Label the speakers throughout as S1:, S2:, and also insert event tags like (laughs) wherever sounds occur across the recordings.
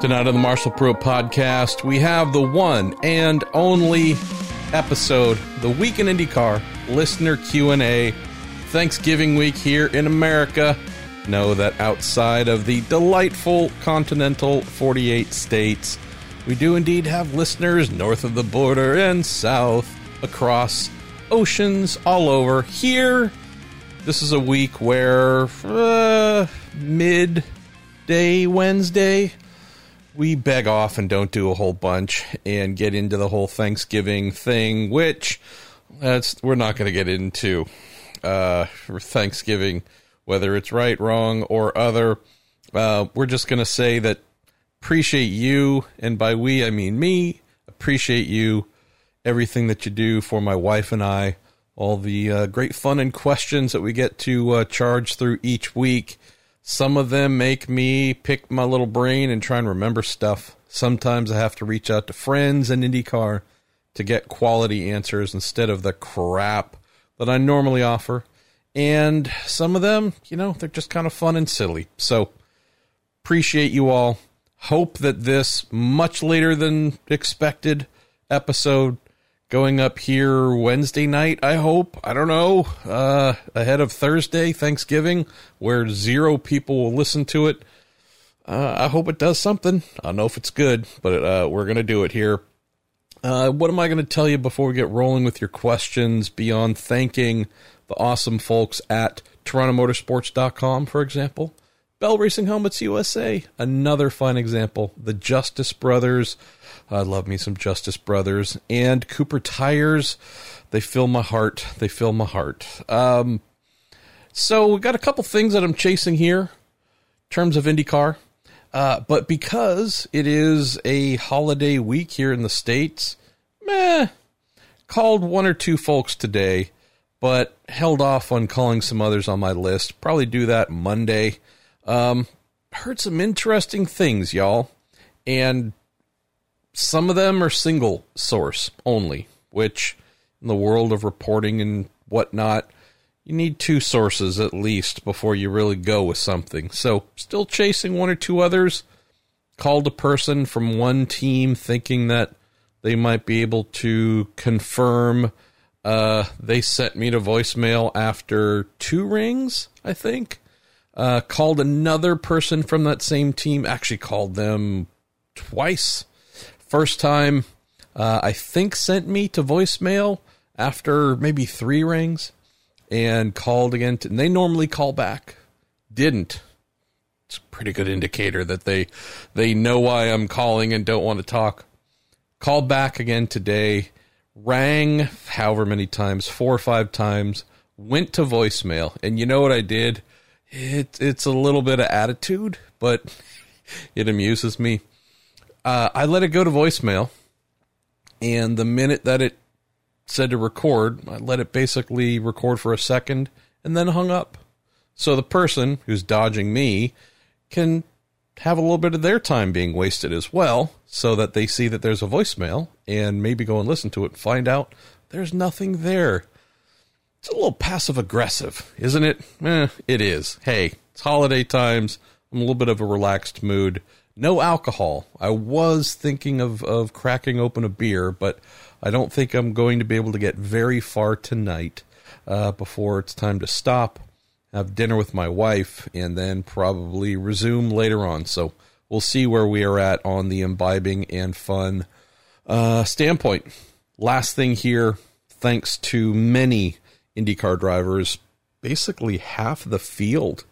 S1: Tonight on the Marshall Pruett podcast, we have the one and only episode, the Week in IndyCar listener Q&A. Thanksgiving week here in America. Know that outside of the delightful continental 48 states, we do indeed have listeners north of the border and south, across oceans, all over. Here, this is a week where uh, midday Wednesday, we beg off and don't do a whole bunch and get into the whole Thanksgiving thing, which that's we're not going to get into uh, Thanksgiving, whether it's right, wrong, or other. Uh, we're just going to say that appreciate you, and by we I mean me. Appreciate you, everything that you do for my wife and I, all the uh, great fun and questions that we get to uh, charge through each week some of them make me pick my little brain and try and remember stuff. Sometimes I have to reach out to friends in IndyCar to get quality answers instead of the crap that I normally offer. And some of them, you know, they're just kind of fun and silly. So appreciate you all. Hope that this much later than expected episode going up here Wednesday night, I hope. I don't know. Uh, ahead of Thursday, Thanksgiving, where zero people will listen to it. Uh, I hope it does something. I don't know if it's good, but uh, we're going to do it here. Uh, what am I going to tell you before we get rolling with your questions beyond thanking the awesome folks at TorontoMotorsports.com, for example? Bell Racing Helmets USA, another fine example. The Justice Brothers, I love me some Justice Brothers, and Cooper Tires. They fill my heart. They fill my heart. Um, so we got a couple things that I'm chasing here, in terms of IndyCar. Uh, but because it is a holiday week here in the states, meh, called one or two folks today, but held off on calling some others on my list. Probably do that Monday. Um, heard some interesting things, y'all, and some of them are single source only, which in the world of reporting and whatnot, you need two sources at least before you really go with something. So, still chasing one or two others. Called a person from one team thinking that they might be able to confirm. Uh, they sent me to voicemail after two rings, I think. Uh, called another person from that same team, actually called them twice. First time, uh, I think sent me to voicemail after maybe three rings and called again. To, and they normally call back. Didn't. It's a pretty good indicator that they they know why I'm calling and don't want to talk. Called back again today, rang however many times, four or five times, went to voicemail, and you know what I did? it it's a little bit of attitude, but (laughs) it amuses me. Uh, I let it go to voicemail, and the minute that it said to record, I let it basically record for a second and then hung up. So the person who's dodging me can have a little bit of their time being wasted as well, so that they see that there's a voicemail and maybe go and listen to it and find out there's nothing there. It's a little passive aggressive, isn't it? Eh, it is. Hey, it's holiday times. I'm a little bit of a relaxed mood. No alcohol. I was thinking of, of cracking open a beer, but I don't think I'm going to be able to get very far tonight uh, before it's time to stop, have dinner with my wife, and then probably resume later on. So we'll see where we are at on the imbibing and fun uh, standpoint. Last thing here, thanks to many IndyCar drivers, basically half the field,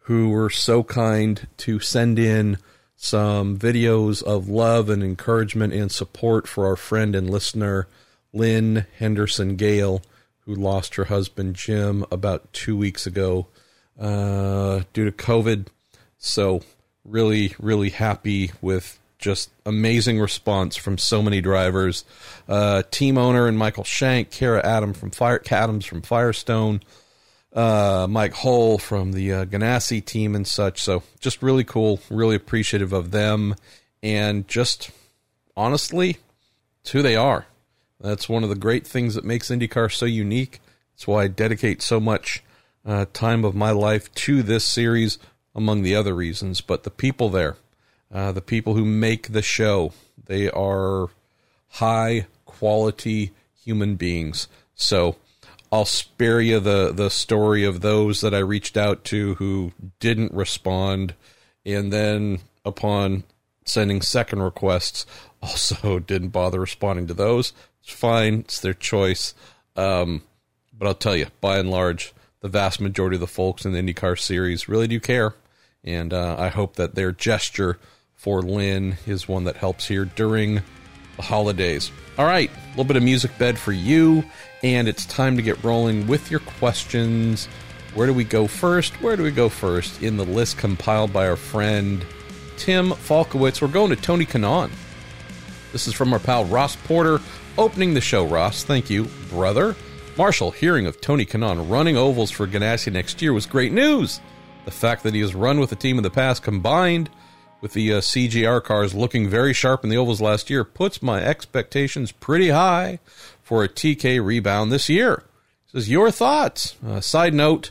S1: who were so kind to send in some videos of love and encouragement and support for our friend and listener, Lynn Henderson Gale, who lost her husband Jim about two weeks ago uh, due to COVID. So, really, really happy with just amazing response from so many drivers. Uh, team owner and Michael Shank, Cara Adam from Fire, Adams from Firestone, uh, Mike Hull from the uh, Ganassi team and such. So just really cool, really appreciative of them, and just honestly, it's who they are. That's one of the great things that makes IndyCar so unique. That's why I dedicate so much uh, time of my life to this series, among the other reasons. But the people there, uh, the people who make the show. They are high quality human beings. So I'll spare you the, the story of those that I reached out to who didn't respond. And then upon sending second requests, (laughs) also didn't bother responding to those. It's fine. It's their choice. Um, but I'll tell you, by and large, the vast majority of the folks in the IndyCar series really do care. And uh, I hope that their gesture for Lynn is one that helps here during the holidays. All right, a little bit of music bed for you, and it's time to get rolling with your questions. Where do we go first? Where do we go first? In the list compiled by our friend Tim Falkowitz, we're going to Tony Kanaan. This is from our pal Ross Porter, opening the show. Ross, thank you, brother. Marshall, hearing of Tony Kanaan running ovals for Ganassi next year was great news. The fact that he has run with the team in the past, combined with the uh, CGR cars looking very sharp in the ovals last year, puts my expectations pretty high for a TK rebound this year. Says your thoughts. Uh, side note: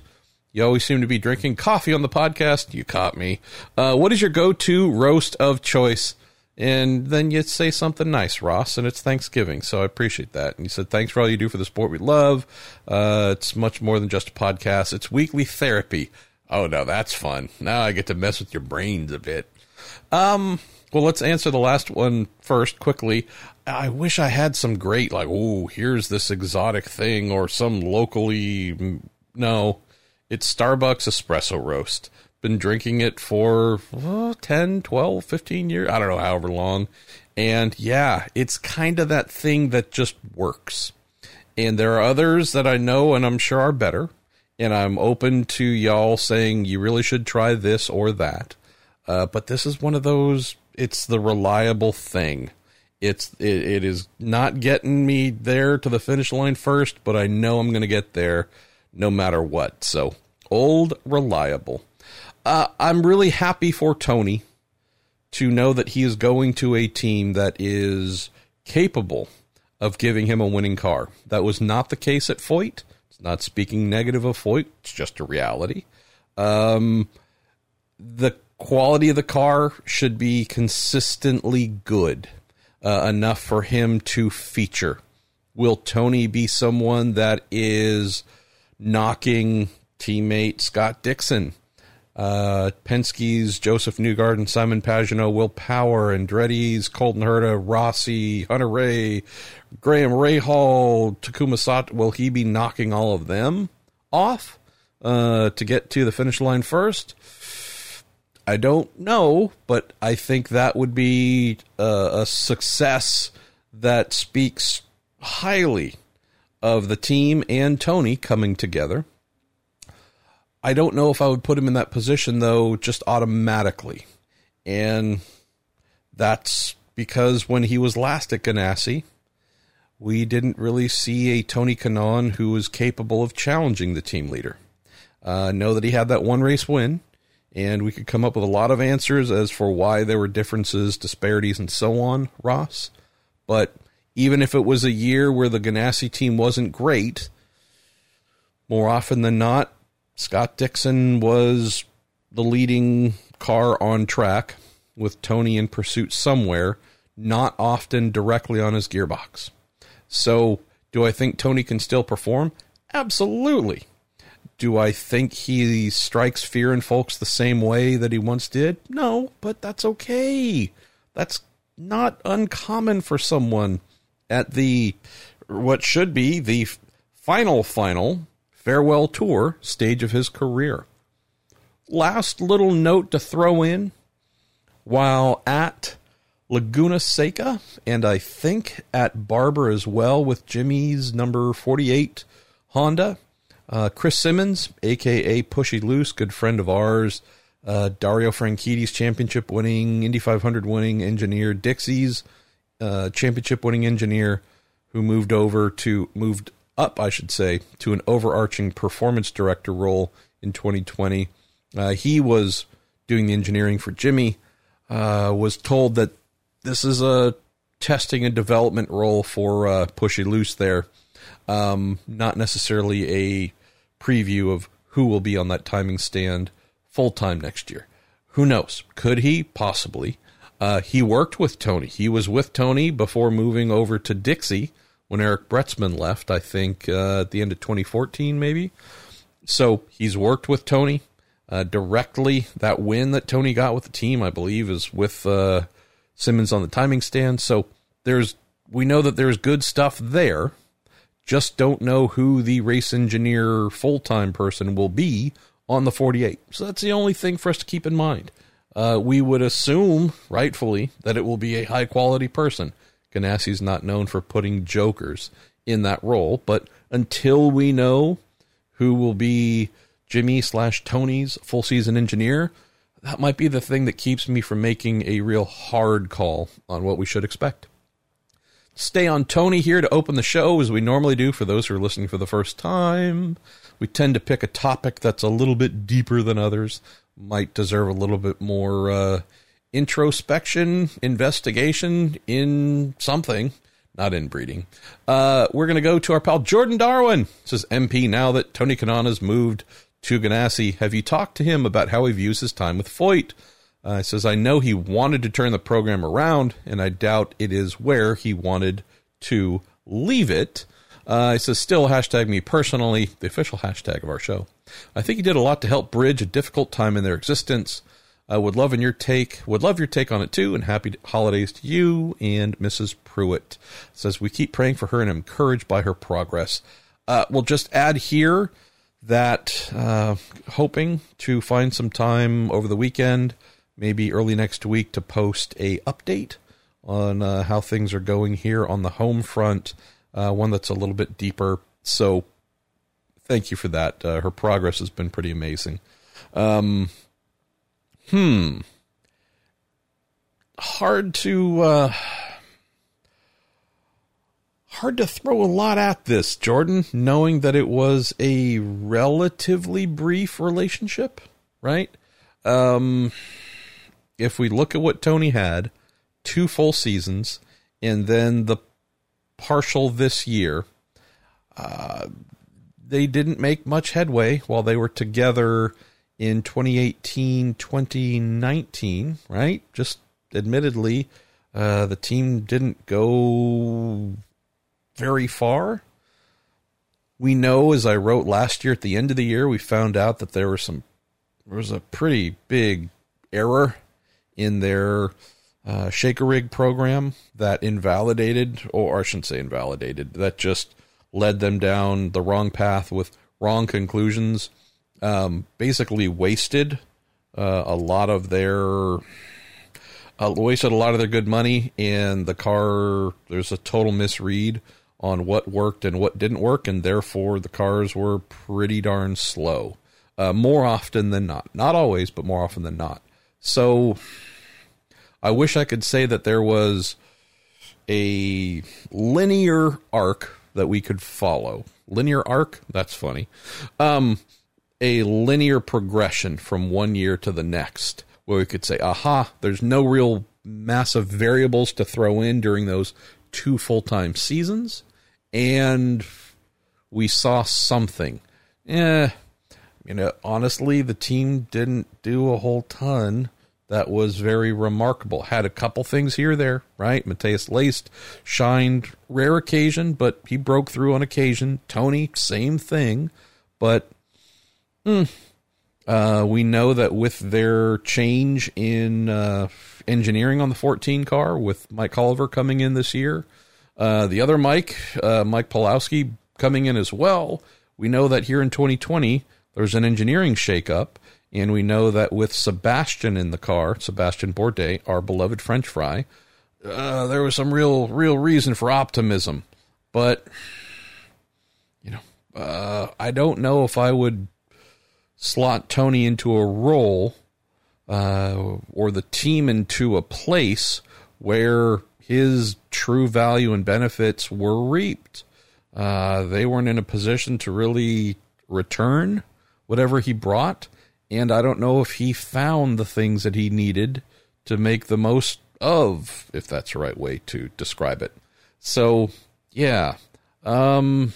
S1: You always seem to be drinking coffee on the podcast. You caught me. Uh, what is your go-to roast of choice? And then you say something nice, Ross, and it's Thanksgiving, so I appreciate that. And you said, Thanks for all you do for the sport we love. Uh, it's much more than just a podcast, it's weekly therapy. Oh, no, that's fun. Now I get to mess with your brains a bit. Um, well, let's answer the last one first quickly. I wish I had some great, like, oh, here's this exotic thing or some locally. No, it's Starbucks espresso roast. Been drinking it for oh, 10, 12, 15 years. I don't know, however long. And yeah, it's kind of that thing that just works. And there are others that I know and I'm sure are better. And I'm open to y'all saying you really should try this or that. Uh, but this is one of those. It's the reliable thing. It's it, it is not getting me there to the finish line first, but I know I'm going to get there no matter what. So old reliable. Uh, I'm really happy for Tony to know that he is going to a team that is capable of giving him a winning car. That was not the case at Foyt. It's not speaking negative of Foyt. It's just a reality. Um, the quality of the car should be consistently good uh, enough for him to feature. Will Tony be someone that is knocking teammate Scott Dixon? Uh, Penske's Josef Newgarden Simon Pagenaud, Will Power, Andretti's Colton Herta, Rossi, Hunter-Reay, Graham Rahal, Takuma Sato. Will he be knocking all of them off uh, to get to the finish line first? I don't know, but I think that would be a, success that speaks highly of the team and Tony coming together. I don't know if I would put him in that position though, just automatically. And that's because when he was last at Ganassi, we didn't really see a Tony Kanaan who was capable of challenging the team leader. Uh, know that he had that one race win, and we could come up with a lot of answers as for why there were differences, disparities, and so on, Ross. But even if it was a year where the Ganassi team wasn't great, more often than not, Scott Dixon was the leading car on track with Tony in pursuit somewhere, not often directly on his gearbox. So, do I think Tony can still perform? Absolutely. Do I think he strikes fear in folks the same way that he once did? No, but that's okay. That's not uncommon for someone at the what should be the final final farewell tour stage of his career. Last little note to throw in while at Laguna Seca and I think at Barber as well with Jimmie's number 48 Honda uh, Chris Simmons, aka Pushy Loose, good friend of ours. Uh, Dario Franchitti's championship winning, Indy 500 winning engineer, Dixie's uh, championship winning engineer, who moved over to moved up, I should say, to an overarching performance director role in 2020. Uh, he was doing the engineering for Jimmie. Uh, was told that this is a testing and development role for uh, Pushy Loose there um, not necessarily a preview of who will be on that timing stand full time next year. Who knows? Could he? Possibly. Uh, he worked with Tony. He was with Tony before moving over to Dixie when Eric Bretzman left, I think uh, at the end of 2014, maybe. So he's worked with Tony uh, directly. That win that Tony got with the team, I believe, is with uh, Simmons on the timing stand. So there's we know that there's good stuff there. Just don't know who the race engineer full time person will be on the 48. So that's the only thing for us to keep in mind. Uh, we would assume, rightfully, that it will be a high quality person. Ganassi's not known for putting jokers in that role, but until we know who will be Jimmie slash Tony's full season engineer, that might be the thing that keeps me from making a real hard call on what we should expect. Stay on Tony here to open the show as we normally do for those who are listening for the first time. We tend to pick a topic that's a little bit deeper than others, might deserve a little bit more uh, introspection, investigation in something, not in breeding. Uh, we're going to go to our pal Jordan Darwin. Says MP now that Tony Kanaan's moved to Ganassi. Have you talked to him about how he views his time with Foyt? Uh, says, I know he wanted to turn the program around, and I doubt it is where he wanted to leave it. Uh, he says, still hashtag me personally, the official hashtag of our show. I think he did a lot to help bridge a difficult time in their existence. I would love in your take, would love your take on it too, and happy holidays to you and Mrs. Pruett. Says we keep praying for her and encouraged by her progress. Uh, we'll just add here that uh, hoping to find some time over the weekend, maybe early next week, to post a update on uh, how things are going here on the home front uh, one that's a little bit deeper. So thank you for that. Uh, her progress has been pretty amazing. Um, hmm. Hard to uh, hard to throw a lot at this, Jordan, knowing that it was a relatively brief relationship, right? Um, if we look at what Tony had, two full seasons, and then the partial this year. Uh, they didn't make much headway while they were together in 2018 2019, right? Just admittedly, uh, the team didn't go very far. We know, as I wrote last year at the end of the year, we found out that there was some there was a pretty big error in their uh, shaker rig program that invalidated, or I shouldn't say invalidated, that just led them down the wrong path with wrong conclusions. Um, basically, wasted uh, a lot of their uh, wasted a lot of their good money, and the car there's a total misread on what worked and what didn't work, and therefore the cars were pretty darn slow. Uh, more often than not, not always, but more often than not. So I wish I could say that there was a linear arc that we could follow. Linear arc? That's funny. Um, a linear progression from one year to the next, where we could say, aha, there's no real massive variables to throw in during those two full time seasons. And we saw something. Eh, you know, honestly, the team didn't do a whole ton that was very remarkable. Had a couple things here there, right? Matheus Leist shined rare occasion, but he broke through on occasion. Tony, same thing, but mm, uh, we know that with their change in uh, engineering on the 14 car, with Mike Oliver coming in this year, uh, the other Mike, uh, Mike Pawlowski, coming in as well, we know that here in 2020 there's an engineering shakeup and we know that with Sebastian in the car, Sebastian Bourdais, our beloved French fry, uh, there was some real, real reason for optimism. But, you know, uh, I don't know if I would slot Tony into a role uh, or the team into a place where his true value and benefits were reaped. Uh, they weren't in a position to really return whatever he brought and I don't know if he found the things that he needed to make the most of, if that's the right way to describe it. So, yeah, um,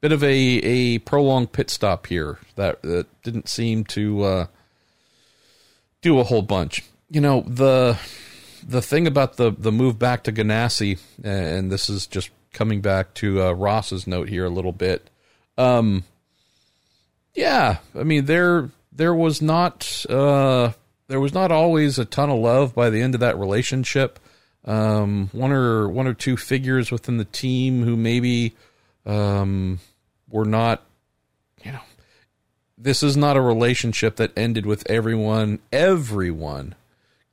S1: bit of a a prolonged pit stop here that that didn't seem to uh, do a whole bunch. You know the the thing about the the move back to Ganassi, and this is just coming back to uh, Ross's note here a little bit. Um, yeah, I mean there there was not uh, there was not always a ton of love by the end of that relationship. Um, one or one or two figures within the team who maybe um, were not, you know, this is not a relationship that ended with everyone everyone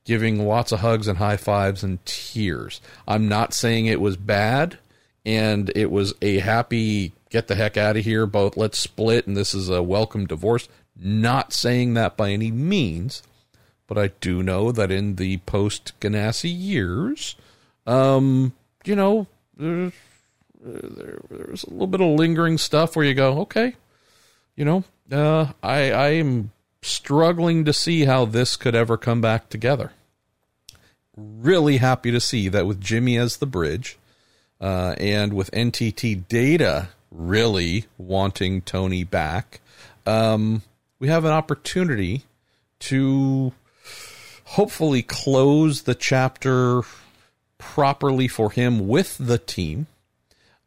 S1: giving lots of hugs and high fives and tears. I'm not saying it was bad and it was a happy get the heck out of here, both let's split and this is a welcome divorce. Not saying that by any means, but I do know that in the post Ganassi years, um, you know, there's, there, a little bit of lingering stuff where you go, okay, you know, uh, I I am struggling to see how this could ever come back together. Really happy to see that with Jimmie as the bridge, uh, and with NTT Data really wanting Tony back, um, we have an opportunity to hopefully close the chapter properly for him with the team.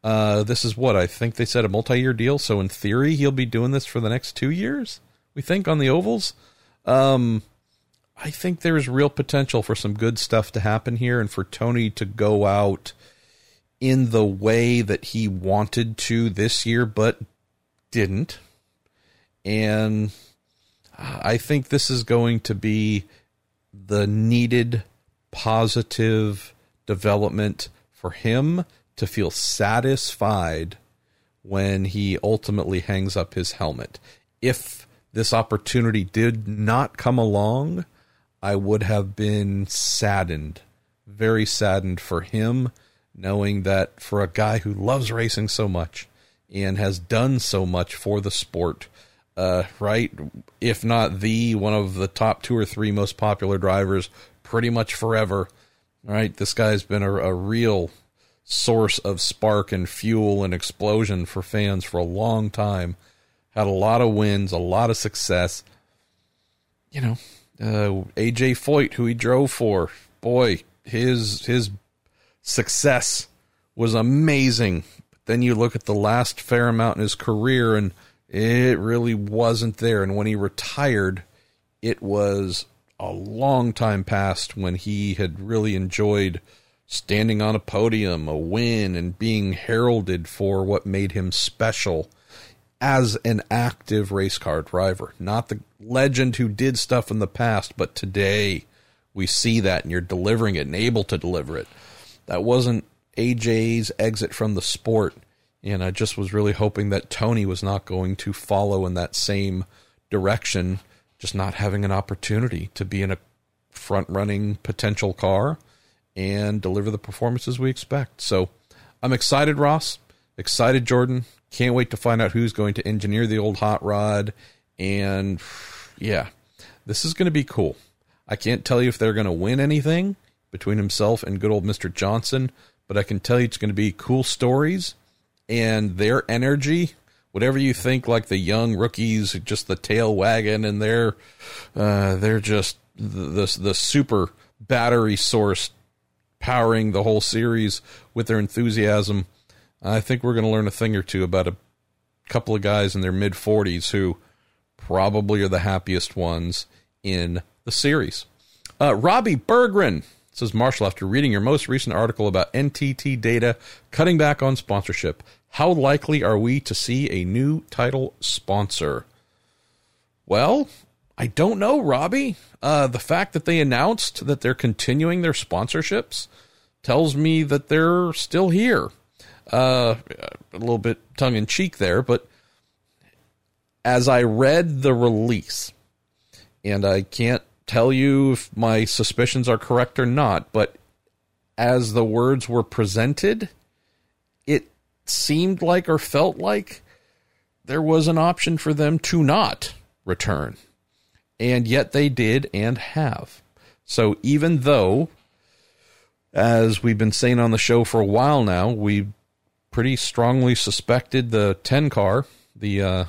S1: Uh, this is what I think they said a multi-year deal. So in theory, he'll be doing this for the next two years. We think on the ovals. Um, I think there's real potential for some good stuff to happen here and for Tony to go out in the way that he wanted to this year, but didn't. And I think this is going to be the needed positive development for him to feel satisfied when he ultimately hangs up his helmet. If this opportunity did not come along, I would have been saddened, very saddened for him, knowing that for a guy who loves racing so much and has done so much for the sport, uh, right? If not the one of the top two or three most popular drivers, pretty much forever, right? This guy's been a, a real source of spark and fuel and explosion for fans for a long time. Had a lot of wins, a lot of success. You know, uh, AJ Foyt, who he drove for, boy, his his success was amazing. But then you look at the last fair amount in his career, and it really wasn't there. And when he retired, it was a long time past when he had really enjoyed standing on a podium, a win, and being heralded for what made him special as an active race car driver, not the legend who did stuff in the past, but today we see that and you're delivering it and able to deliver it. That wasn't AJ's exit from the sport. And I just was really hoping that Tony was not going to follow in that same direction, just not having an opportunity to be in a front running potential car and deliver the performances we expect. So I'm excited, Ross. Excited, Jordan. Can't wait to find out who's going to engineer the old hot rod. And yeah, this is going to be cool. I can't tell you if they're going to win anything between himself and good old Mr. Johnson, but I can tell you it's going to be cool stories and their energy. Whatever you think, like the young rookies, just the tail wagging, and they're uh, they're just the, the the super battery source powering the whole series with their enthusiasm. I think we're going to learn a thing or two about a couple of guys in their mid 40s who probably are the happiest ones in the series. Uh, Robbie Berggren says, Marshall, after reading your most recent article about NTT data cutting back on sponsorship, how likely are we to see a new title sponsor? Well, I don't know, Robbie. Uh, the fact that they announced that they're continuing their sponsorships tells me that they're still here. Uh, a little bit tongue in cheek there, but as I read the release, and I can't tell you if my suspicions are correct or not, but as the words were presented, it seemed like or felt like there was an option for them to not return. And yet they did and have. So even though, as we've been saying on the show for a while now, we pretty strongly suspected the 10 car, the uh,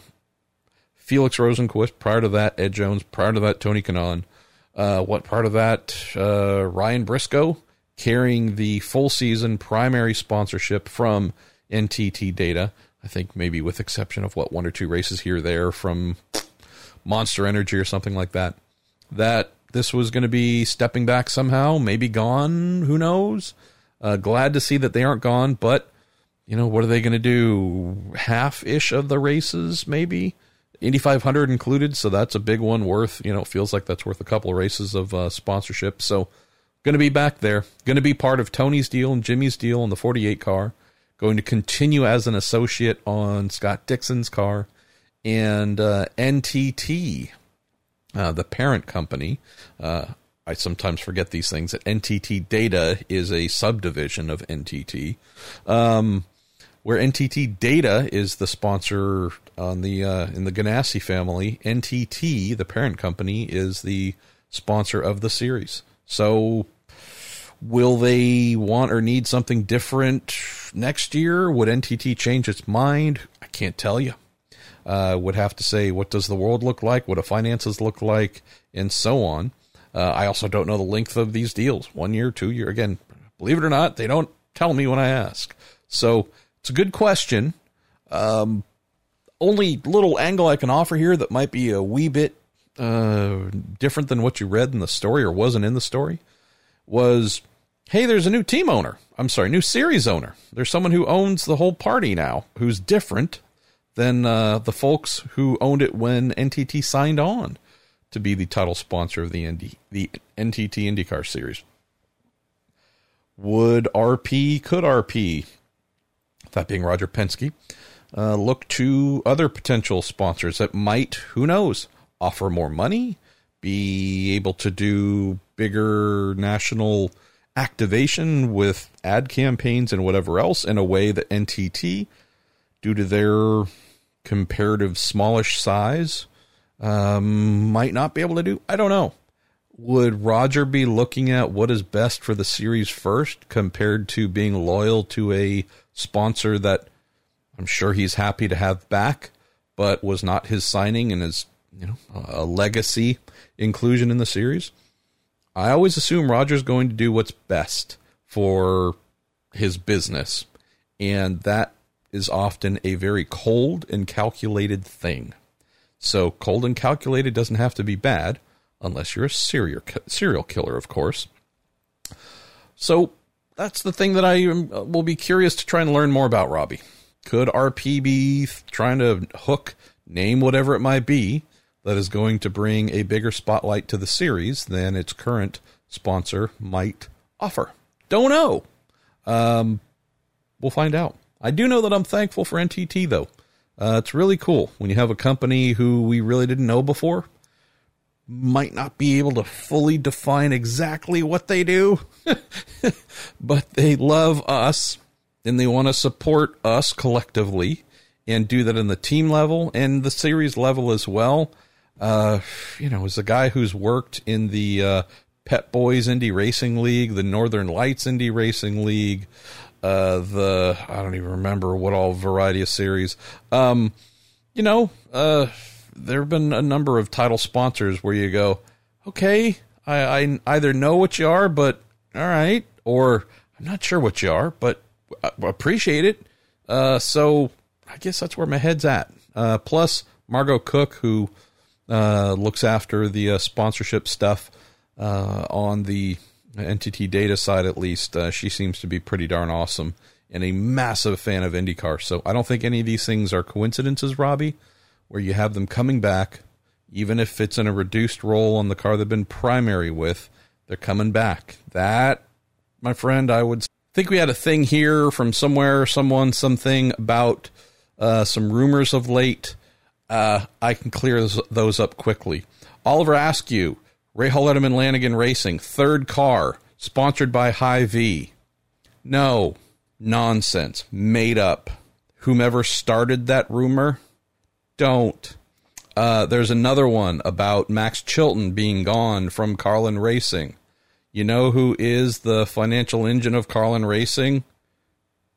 S1: Felix Rosenqvist, prior to that, Ed Jones, prior to that, Tony Kanaan. Uh, what part of that? Uh, Ryan Briscoe carrying the full season primary sponsorship from NTT Data. I think maybe with exception of what one or two races here or there from Monster Energy or something like that. That this was going to be stepping back somehow, maybe gone. Who knows? Uh, glad to see that they aren't gone, but you know what are they going to do? Half ish of the races, maybe. Indy 500 included, so that's a big one worth, you know, it feels like that's worth a couple of races of uh, sponsorship. So, going to be back there. Going to be part of Tony's deal and Jimmie's deal on the 48 car. Going to continue as an associate on Scott Dixon's car. And uh, NTT, uh, the parent company, uh, I sometimes forget these things, that NTT Data is a subdivision of NTT. Um, where NTT Data is the sponsor on the uh, in the Ganassi family, NTT, the parent company, is the sponsor of the series. So, will they want or need something different next year? Would NTT change its mind? I can't tell you. Uh, would have to say, what does the world look like? What do finances look like? And so on. Uh, I also don't know the length of these deals one year, two year. Again, believe it or not, they don't tell me when I ask. So, it's a good question. Um, only little angle I can offer here that might be a wee bit uh, different than what you read in the story or wasn't in the story was hey, there's a new team owner. I'm sorry, new series owner. There's someone who owns the whole party now who's different than uh, the folks who owned it when NTT signed on to be the title sponsor of the ND, the NTT IndyCar series. Would RP, could RP that being Roger Penske, uh, look to other potential sponsors that might, who knows, offer more money, be able to do bigger national activation with ad campaigns and whatever else in a way that NTT, due to their comparative smallish size, um, might not be able to do. I don't know. Would Roger be looking at what is best for the series first compared to being loyal to a sponsor that I'm sure he's happy to have back, but was not his signing and his you know a legacy inclusion in the series. I always assume Roger's going to do what's best for his business, and that is often a very cold and calculated thing. So cold and calculated doesn't have to be bad, unless you're a serial serial killer, of course. So that's the thing that I will be curious to try and learn more about, Robbie. Could RP be trying to hook, name whatever it might be, that is going to bring a bigger spotlight to the series than its current sponsor might offer? Don't know. Um, we'll find out. I do know that I'm thankful for NTT, though. Uh, it's really cool when you have a company who we really didn't know before might not be able to fully define exactly what they do, (laughs) but they love us and they want to support us collectively and do that in the team level and the series level as well. Uh, you know, as a guy who's worked in the uh, Pep Boys Indy Racing League, the Northern Lights Indy Racing League, uh, the I don't even remember what all variety of series. Um, you know, uh, there have been a number of title sponsors where you go, okay, I, I either know what you are, but all right, or I'm not sure what you are, but I appreciate it. Uh, so I guess that's where my head's at. Uh, plus, Margot Cook, who uh, looks after the uh, sponsorship stuff uh, on the NTT data side, at least, uh, she seems to be pretty darn awesome and a massive fan of IndyCar. So I don't think any of these things are coincidences, Robbie where you have them coming back, even if it's in a reduced role on the car they've been primary with, they're coming back. That, my friend, I would think we had a thing here from somewhere, someone, something about uh, some rumors of late. Uh, I can clear those up quickly. Oliver Askew, Rahal Letterman Lanigan Racing, third car, sponsored by Hy-Vee. No, nonsense, made up. Whomever started that rumor, don't. Uh, there's another one about Max Chilton being gone from Carlin Racing. You know who is the financial engine of Carlin Racing?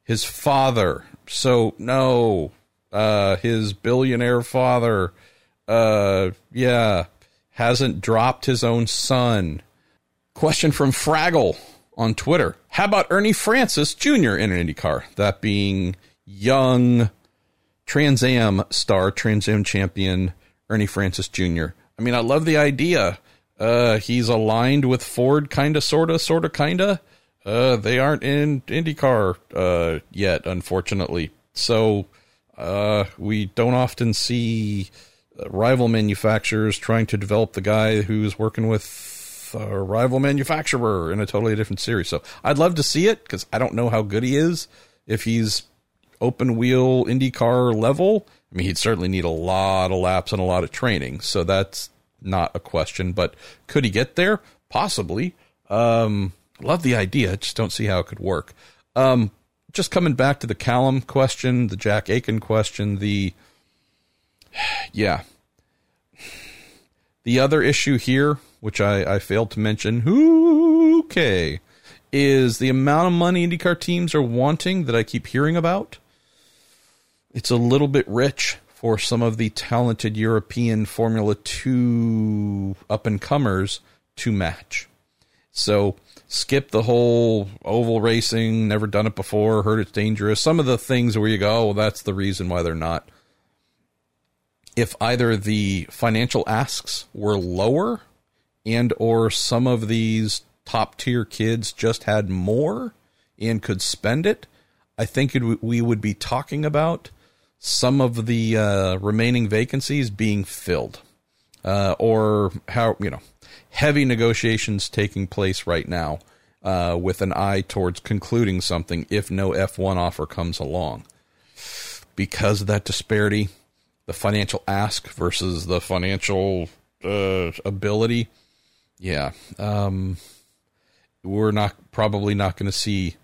S1: His father. So, no. Uh, his billionaire father. Uh, yeah. hasn't dropped his own son. Question from Fraggle on Twitter. How about Ernie Francis Jr. in an IndyCar? That being young Trans Am star, Trans Am champion Ernie Francis Jr. I mean, I love the idea. Uh, he's aligned with Ford, kinda, sorta, sorta, kinda. Uh, they aren't in IndyCar uh, yet, unfortunately. So uh, we don't often see uh, rival manufacturers trying to develop the guy who's working with a rival manufacturer in a totally different series. So I'd love to see it because I don't know how good he is. If he's open wheel IndyCar level, I mean, he'd certainly need a lot of laps and a lot of training. So that's not a question. But could he get there? Possibly. Um, love the idea. Just don't see how it could work. Um, just coming back to the Callum question, the Jack Aitken question, the yeah. The other issue here, which I, I failed to mention, okay, is the amount of money IndyCar teams are wanting that I keep hearing about. It's a little bit rich for some of the talented European Formula 2 up and comers to match. So skip the whole oval racing, never done it before, heard it's dangerous. Some of the things where you go, oh, well, that's the reason why they're not. If either the financial asks were lower and or some of these top tier kids just had more and could spend it, I think it, we would be talking about some of the uh, remaining vacancies being filled, uh, or how you know heavy negotiations taking place right now uh, with an eye towards concluding something if no F1 offer comes along. Because of that disparity, the financial ask versus the financial uh, ability, yeah, um, we're not probably not going to see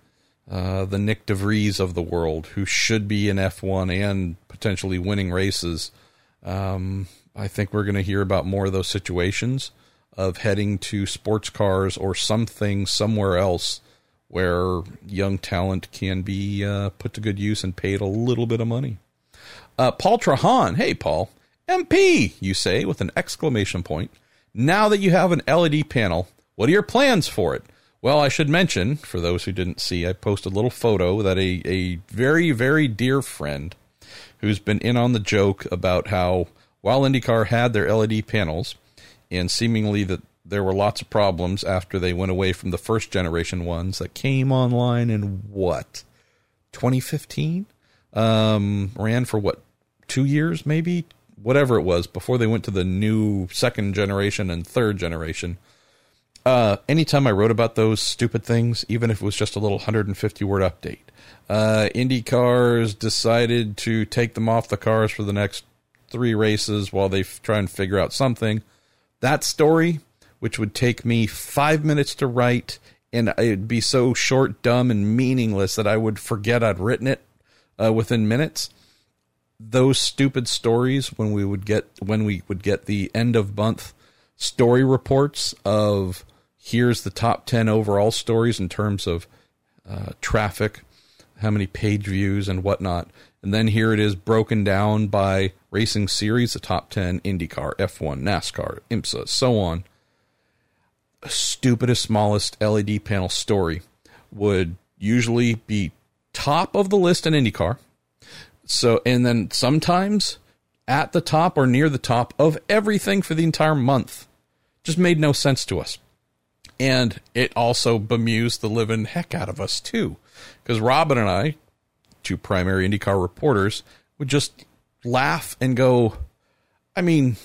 S1: uh, the Nyck de Vries of the world, who should be in F1 and potentially winning races. Um, I think we're going to hear about more of those situations of heading to sports cars or something somewhere else where young talent can be uh, put to good use and paid a little bit of money. Uh, Paul Trahan, hey Paul, MP, you say with an exclamation point. Now that you have an LED panel, what are your plans for it? Well, I should mention, for those who didn't see, I posted a little photo that a, a very, very dear friend who's been in on the joke about how while IndyCar had their LED panels, and seemingly that there were lots of problems after they went away from the first generation ones that came online in what? 2015 um, ran for what two years maybe? Whatever it was before they went to the new second generation and third generation uh, anytime I wrote about those stupid things, even if it was just a little 150 word update, uh, Indy cars decided to take them off the cars for the next three races while they f- try and figure out something. That story, which would take me five minutes to write, and it'd be so short, dumb, and meaningless that I would forget I'd written it uh, within minutes. Those stupid stories when we would get when we would get the end of month story reports of here's the top 10 overall stories in terms of uh, traffic, how many page views, and whatnot. And then here it is broken down by racing series, the top 10 IndyCar, F1, NASCAR, IMSA, so on. Stupidest, smallest LED panel story would usually be top of the list in IndyCar. So, and then sometimes at the top or near the top of everything for the entire month. Just made no sense to us. And it also bemused the living heck out of us, too. Because Robin and I, two primary IndyCar reporters, would just laugh and go, I mean,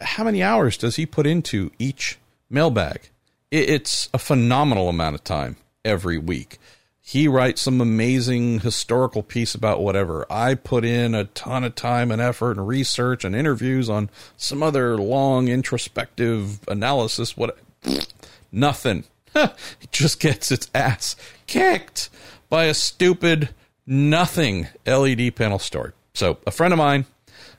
S1: how many hours does he put into each mailbag? It's a phenomenal amount of time every week. He writes some amazing historical piece about whatever. I put in a ton of time and effort and research and interviews on some other long introspective analysis. What Nothing. (laughs) it just gets its ass kicked by a stupid nothing LED panel story. So a friend of mine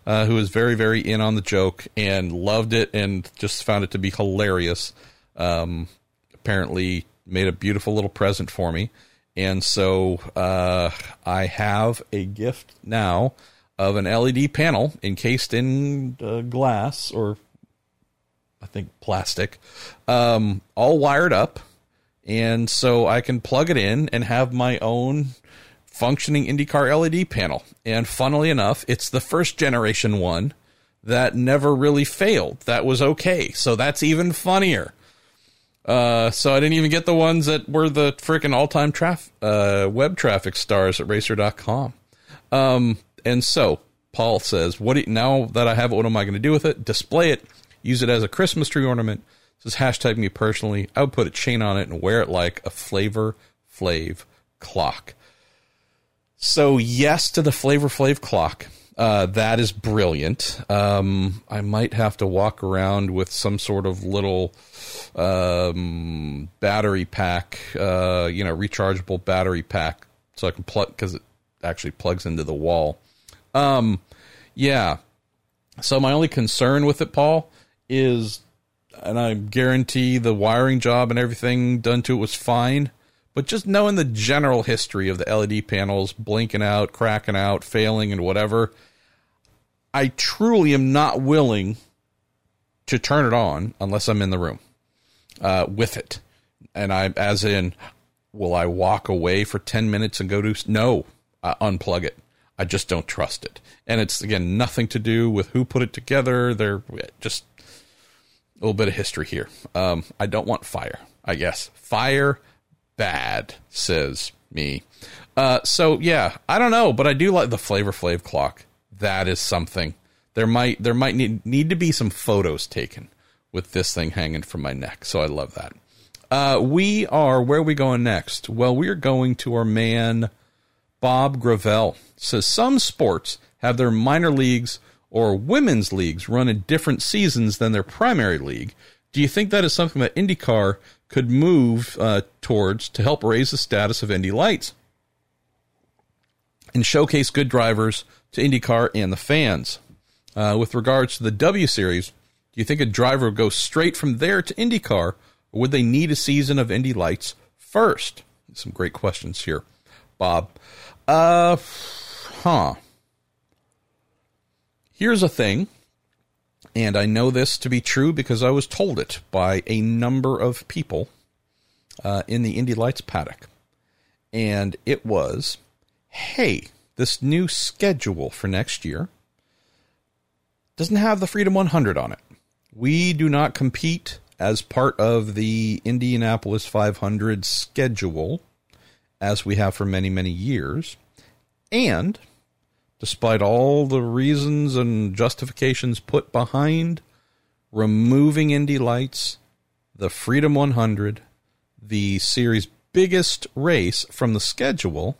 S1: uh, who was very, very in on the joke and loved it and just found it to be hilarious. Um, apparently made a beautiful little present for me. And so uh, I have a gift now of an LED panel encased in uh, glass or I think plastic, um, all wired up. And so I can plug it in and have my own functioning IndyCar LED panel. And funnily enough, it's the first generation one that never really failed. That was okay. So that's even funnier. Uh, so I didn't even get the ones that were the freaking all time traf- uh, web traffic stars at racer.com. Um, and so Paul says, "What you, now that I have it, what am I going to do with it? Display it, use it as a Christmas tree ornament." This is hashtag me personally. I would put a chain on it and wear it like a Flavor Flav clock. So yes to the Flavor Flav clock. Uh, that is brilliant. Um, I might have to walk around with some sort of little um, battery pack, uh, you know, rechargeable battery pack, so I can plug because it actually plugs into the wall. Um, yeah. So my only concern with it, Paul, is, and I guarantee the wiring job and everything done to it was fine. But just knowing the general history of the LED panels blinking out, cracking out, failing, and whatever, I truly am not willing to turn it on unless I'm in the room uh, with it. And I, as in, will I walk away for 10 minutes and go to, no, uh, unplug it. I just don't trust it. And it's, again, nothing to do with who put it together. They're just a little bit of history here. Um, I don't want fire, I guess. Fire bad, says me. Uh, so yeah, I don't know, but I do like the Flavor Flav clock. That is something. There might there might need need to be some photos taken with this thing hanging from my neck. So I love that. Uh, we are where are we going next? Well, we are going to our man Bob Gravel. Says some sports have their minor leagues or women's leagues run in different seasons than their primary league. Do you think that is something that IndyCar could move uh, towards to help raise the status of Indy Lights and showcase good drivers to IndyCar and the fans. Uh, with regards to the W Series, do you think a driver would go straight from there to IndyCar, or would they need a season of Indy Lights first? Some great questions here, Bob. Uh, huh. Here's a thing and I know this to be true because I was told it by a number of people uh, in the Indy Lights paddock. And it was hey, this new schedule for next year doesn't have the Freedom 100 on it. We do not compete as part of the Indianapolis 500 schedule as we have for many, many years. And despite all the reasons and justifications put behind removing Indy Lights, the Freedom 100, the series' biggest race from the schedule,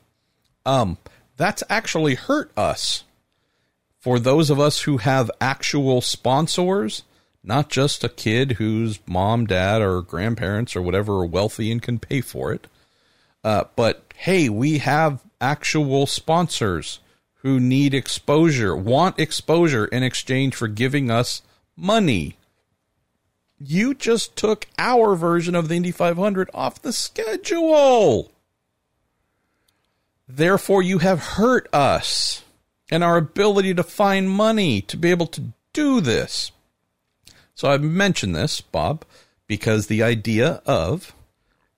S1: um, that's actually hurt us. For those of us who have actual sponsors, not just a kid whose mom, dad, or grandparents or whatever are wealthy and can pay for it, uh, but hey, we have actual sponsors who need exposure, want exposure in exchange for giving us money. You just took our version of the Indy 500 off the schedule. Therefore, you have hurt us and our ability to find money to be able to do this. So I've mentioned this, Bob, because the idea of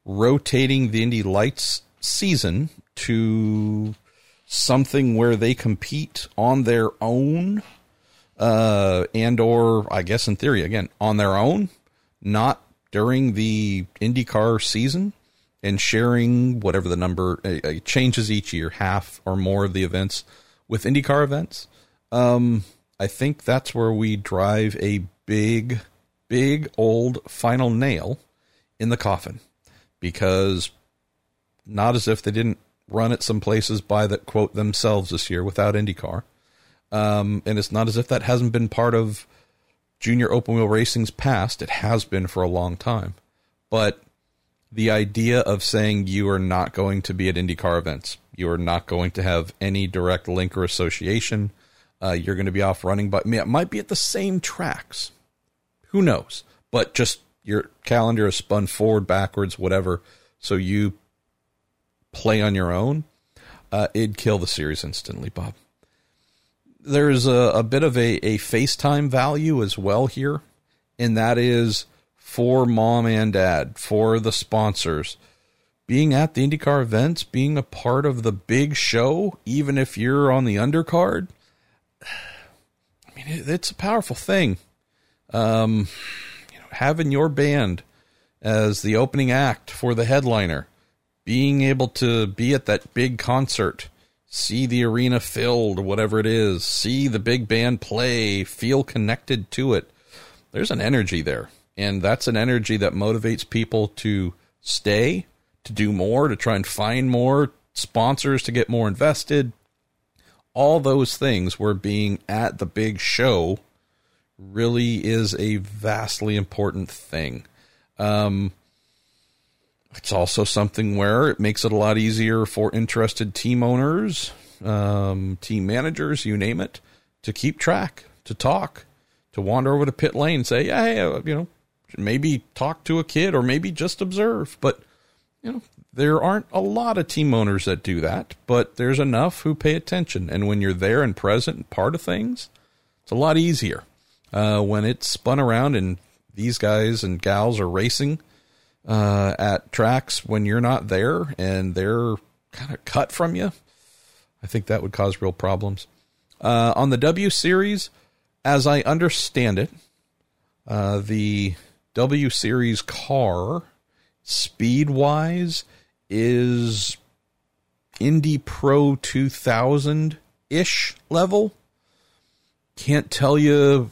S1: rotating the Indy Lights season to something where they compete on their own uh, and or I guess in theory again on their own, not during the IndyCar season and sharing whatever the number uh, changes each year, half or more of the events with IndyCar events. Um, I think that's where we drive a big, big old final nail in the coffin because not as if they didn't run at some places by that quote themselves this year without IndyCar. Um, and it's not as if that hasn't been part of junior open wheel racing's past. It has been for a long time. But the idea of saying you are not going to be at IndyCar events, you are not going to have any direct link or association, uh, you're going to be off running, but it might be at the same tracks. Who knows? But just your calendar is spun forward, backwards, whatever. So you play on your own, uh, it'd kill the series instantly, Bob. There's a, a bit of a, a FaceTime value as well here. and that is for mom and dad, for the sponsors. Being at the IndyCar events, being a part of the big show, even if you're on the undercard, (sighs) I mean, it's a powerful thing. Um, you know, having your band as the opening act for the headliner, being able to be at that big concert, see the arena filled, whatever it is, see the big band play, feel connected to it. There's an energy there. And that's an energy that motivates people to stay, to do more, to try and find more sponsors, to get more invested. All those things where being at the big show really is a vastly important thing. Um, it's also something where it makes it a lot easier for interested team owners, um, team managers, you name it, to keep track, to talk, to wander over to pit lane and say, yeah, hey, uh, you know, maybe talk to a kid or maybe just observe. But, you know, there aren't a lot of team owners that do that, but there's enough who pay attention. And when you're there and present and part of things, it's a lot easier. Uh, when it's spun around and these guys and gals are racing uh, at tracks when you're not there and they're kind of cut from you, I think that would cause real problems. Uh, on the W Series, as I understand it, uh, the W Series car, speed wise, is Indy Pro 2000 ish level. Can't tell you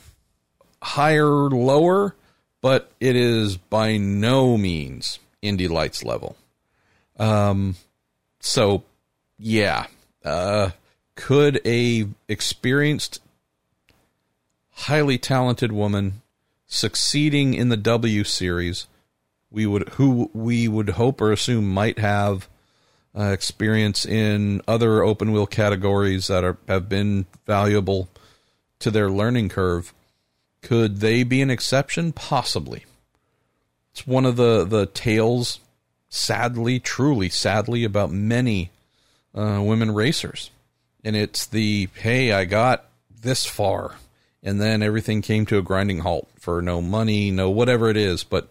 S1: higher, lower but it is by no means Indy Lights level. Um, so yeah, uh, could a experienced, highly talented woman succeeding in the W series, we would who we would hope or assume might have uh, experience in other open wheel categories that are have been valuable to their learning curve could they be an exception? Possibly. It's one of the, the tales, sadly, truly sadly, about many uh, women racers. And it's the, hey, I got this far. And then everything came to a grinding halt for no money, no whatever it is. But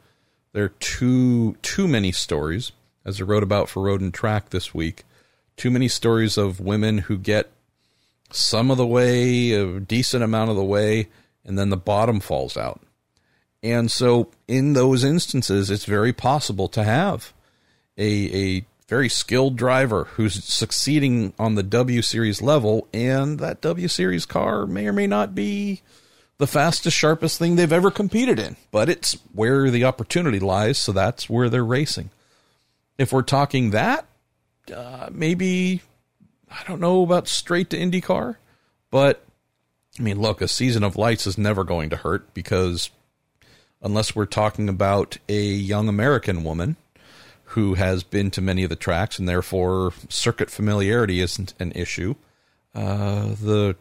S1: there are too, too many stories, as I wrote about for Road and Track this week, too many stories of women who get some of the way, a decent amount of the way, and then the bottom falls out. And so, in those instances, it's very possible to have a, a very skilled driver who's succeeding on the W Series level, and that W Series car may or may not be the fastest, sharpest thing they've ever competed in, but it's where the opportunity lies, so that's where they're racing. If we're talking that, uh, maybe, I don't know about straight to IndyCar, but I mean, look, a season of lights is never going to hurt because unless we're talking about a young American woman who has been to many of the tracks and therefore circuit familiarity isn't an issue, uh, the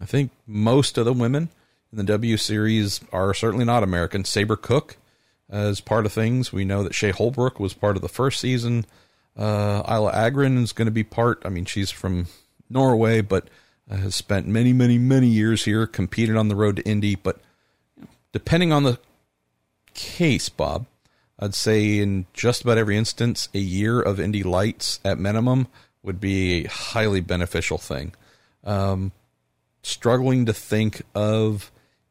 S1: I think most of the women in the W Series are certainly not American. Sabré Cook as part of things. We know that Shea Holbrook was part of the first season. Uh, Ayla Ågren is going to be part. I mean, she's from Norway, but uh, has spent many, many, many years here, competed on the road to Indy. But depending on the case, Bob, I'd say in just about every instance, a year of Indy Lights at minimum would be a highly beneficial thing. Um, struggling to think of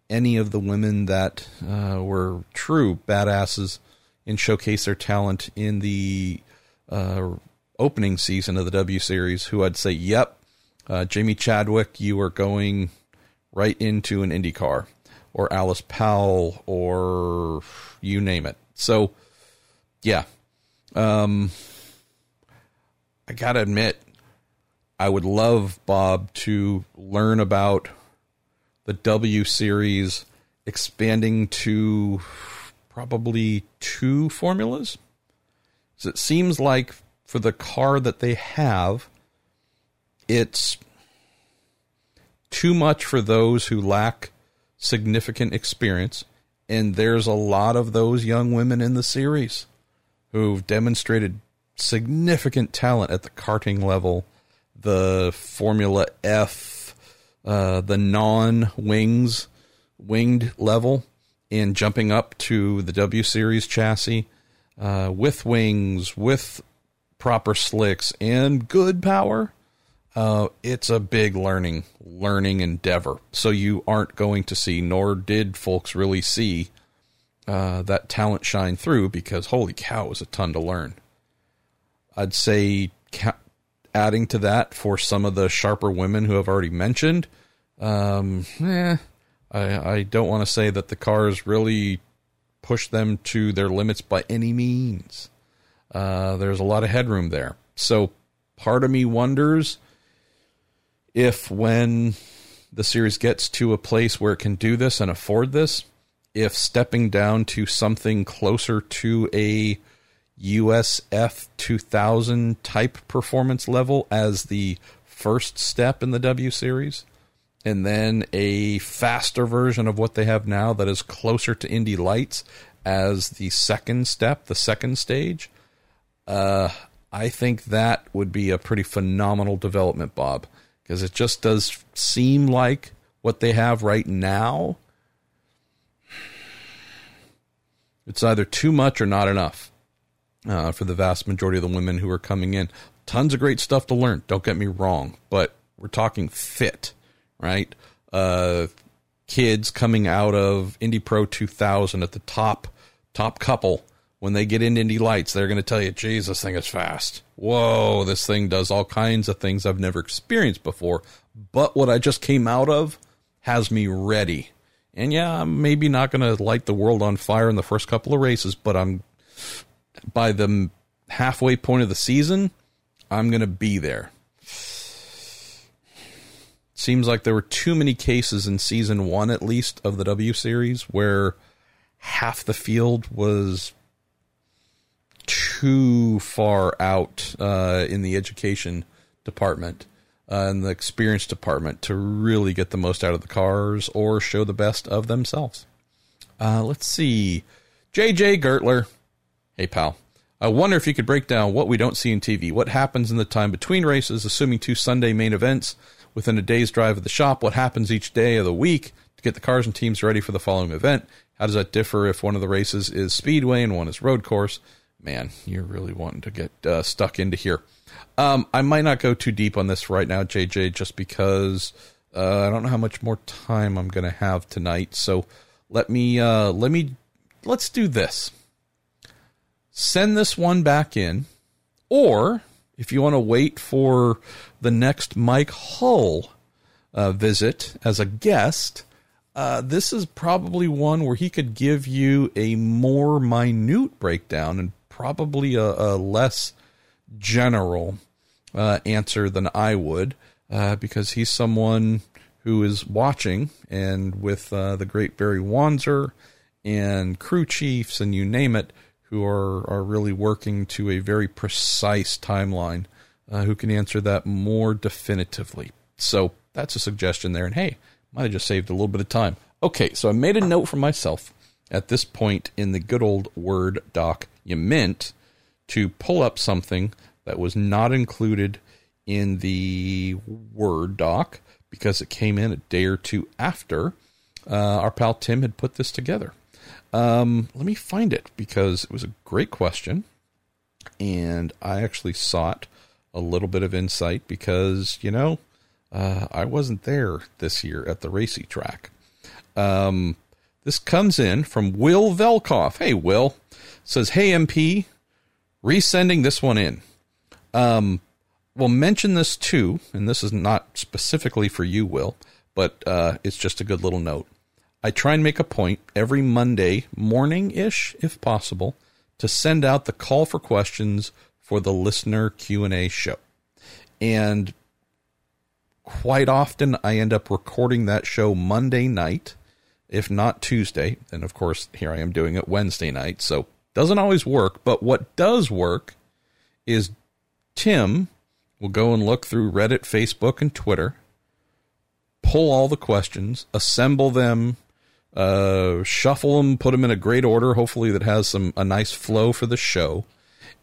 S1: any of the women that uh, were true badasses and showcase their talent in the uh, opening season of the W Series who I'd say, yep, uh, Jamie Chadwick, you are going right into an IndyCar, or Alice Powell, or you name it. So, yeah. Um, I got to admit, I would love Bob to learn about the W series expanding to probably two formulas. So it seems like for the car that they have, it's too much for those who lack significant experience. And there's a lot of those young women in the series who've demonstrated significant talent at the karting level, the Formula F, uh, the non wings, winged level. and jumping up to the W Series chassis uh, with wings, with proper slicks, and good power. Uh, it's a big learning learning endeavor. So you aren't going to see, nor did folks really see uh, that talent shine through because holy cow, it was a ton to learn. I'd say ca- adding to that for some of the sharper women who have already mentioned, um, eh, I, I don't want to say that the cars really push them to their limits by any means. Uh, there's a lot of headroom there. So part of me wonders if when the series gets to a place where it can do this and afford this, if stepping down to something closer to a USF 2000 type performance level as the first step in the W series, and then a faster version of what they have now that is closer to Indy Lights as the second step, the second stage. Uh, I think that would be a pretty phenomenal development, Bob, because it just does seem like what they have right now It's either too much or not enough uh, for the vast majority of the women who are coming in. Tons of great stuff to learn. Don't get me wrong, but we're talking fit, right? Uh, kids coming out of Indy Pro 2000 at the top top couple when they get into Indy Lights, they're going to tell you, "Geez, this thing is fast. Whoa, this thing does all kinds of things I've never experienced before." But what I just came out of has me ready and yeah, I'm maybe not going to light the world on fire in the first couple of races, but I'm by the halfway point of the season, I'm going to be there. Seems like there were too many cases in season one, at least, of the W Series where half the field was too far out uh, in the education department uh, in the experience department to really get the most out of the cars or show the best of themselves. Uh, let's see. JJ Gertler. Hey, pal. I wonder if you could break down what we don't see in TV. What happens in the time between races, assuming two Sunday main events within a day's drive of the shop? What happens each day of the week to get the cars and teams ready for the following event? How does that differ if one of the races is speedway and one is road course? Man, you're really wanting to get uh, stuck into here. Um, I might not go too deep on this right now, JJ, just because uh, I don't know how much more time I'm going to have tonight. So let me uh, let me let's do this. Send this one back in, or if you want to wait for the next Mike Hull uh, visit as a guest, uh, this is probably one where he could give you a more minute breakdown and probably a, a less general uh, answer than I would, uh, because he's someone who is watching, and with uh, the great Barry Wanser and crew chiefs and you name it, who are are really working to a very precise timeline, uh, who can answer that more definitively. So that's a suggestion there, and hey, might have just saved a little bit of time. Okay, so I made a note for myself at this point in the good old Word doc. You meant to pull up something that was not included in the Word doc because it came in a day or two after uh, our pal Tim had put this together. Um, let me find it because it was a great question, and I actually sought a little bit of insight because you know uh, I wasn't there this year at the racy track. Um, this comes in from Will Velkoff. Hey, Will says, "Hey MP, resending this one in. Um, we'll mention this too, and this is not specifically for you, Will, but uh, it's just a good little note. I try and make a point every Monday morning ish, if possible, to send out the call for questions for the listener Q and A show, and quite often I end up recording that show Monday night, if not Tuesday. And of course, here I am doing it Wednesday night, so doesn't always work. But what does work is Tim will go and look through Reddit, Facebook, and Twitter, pull all the questions, assemble them, uh, shuffle them, put them in a great order, hopefully that has some a nice flow for the show,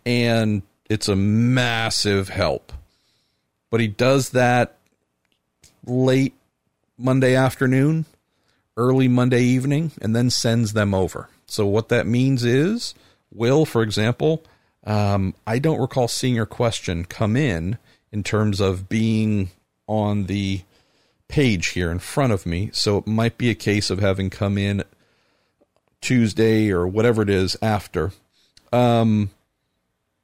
S1: and it's a massive help. But he does that late Monday afternoon, early Monday evening and then sends them over. So what that means is, Will, for example, um, I don't recall seeing your question come in in terms of being on the page here in front of me. So it might be a case of having come in Tuesday or whatever it is after. Um,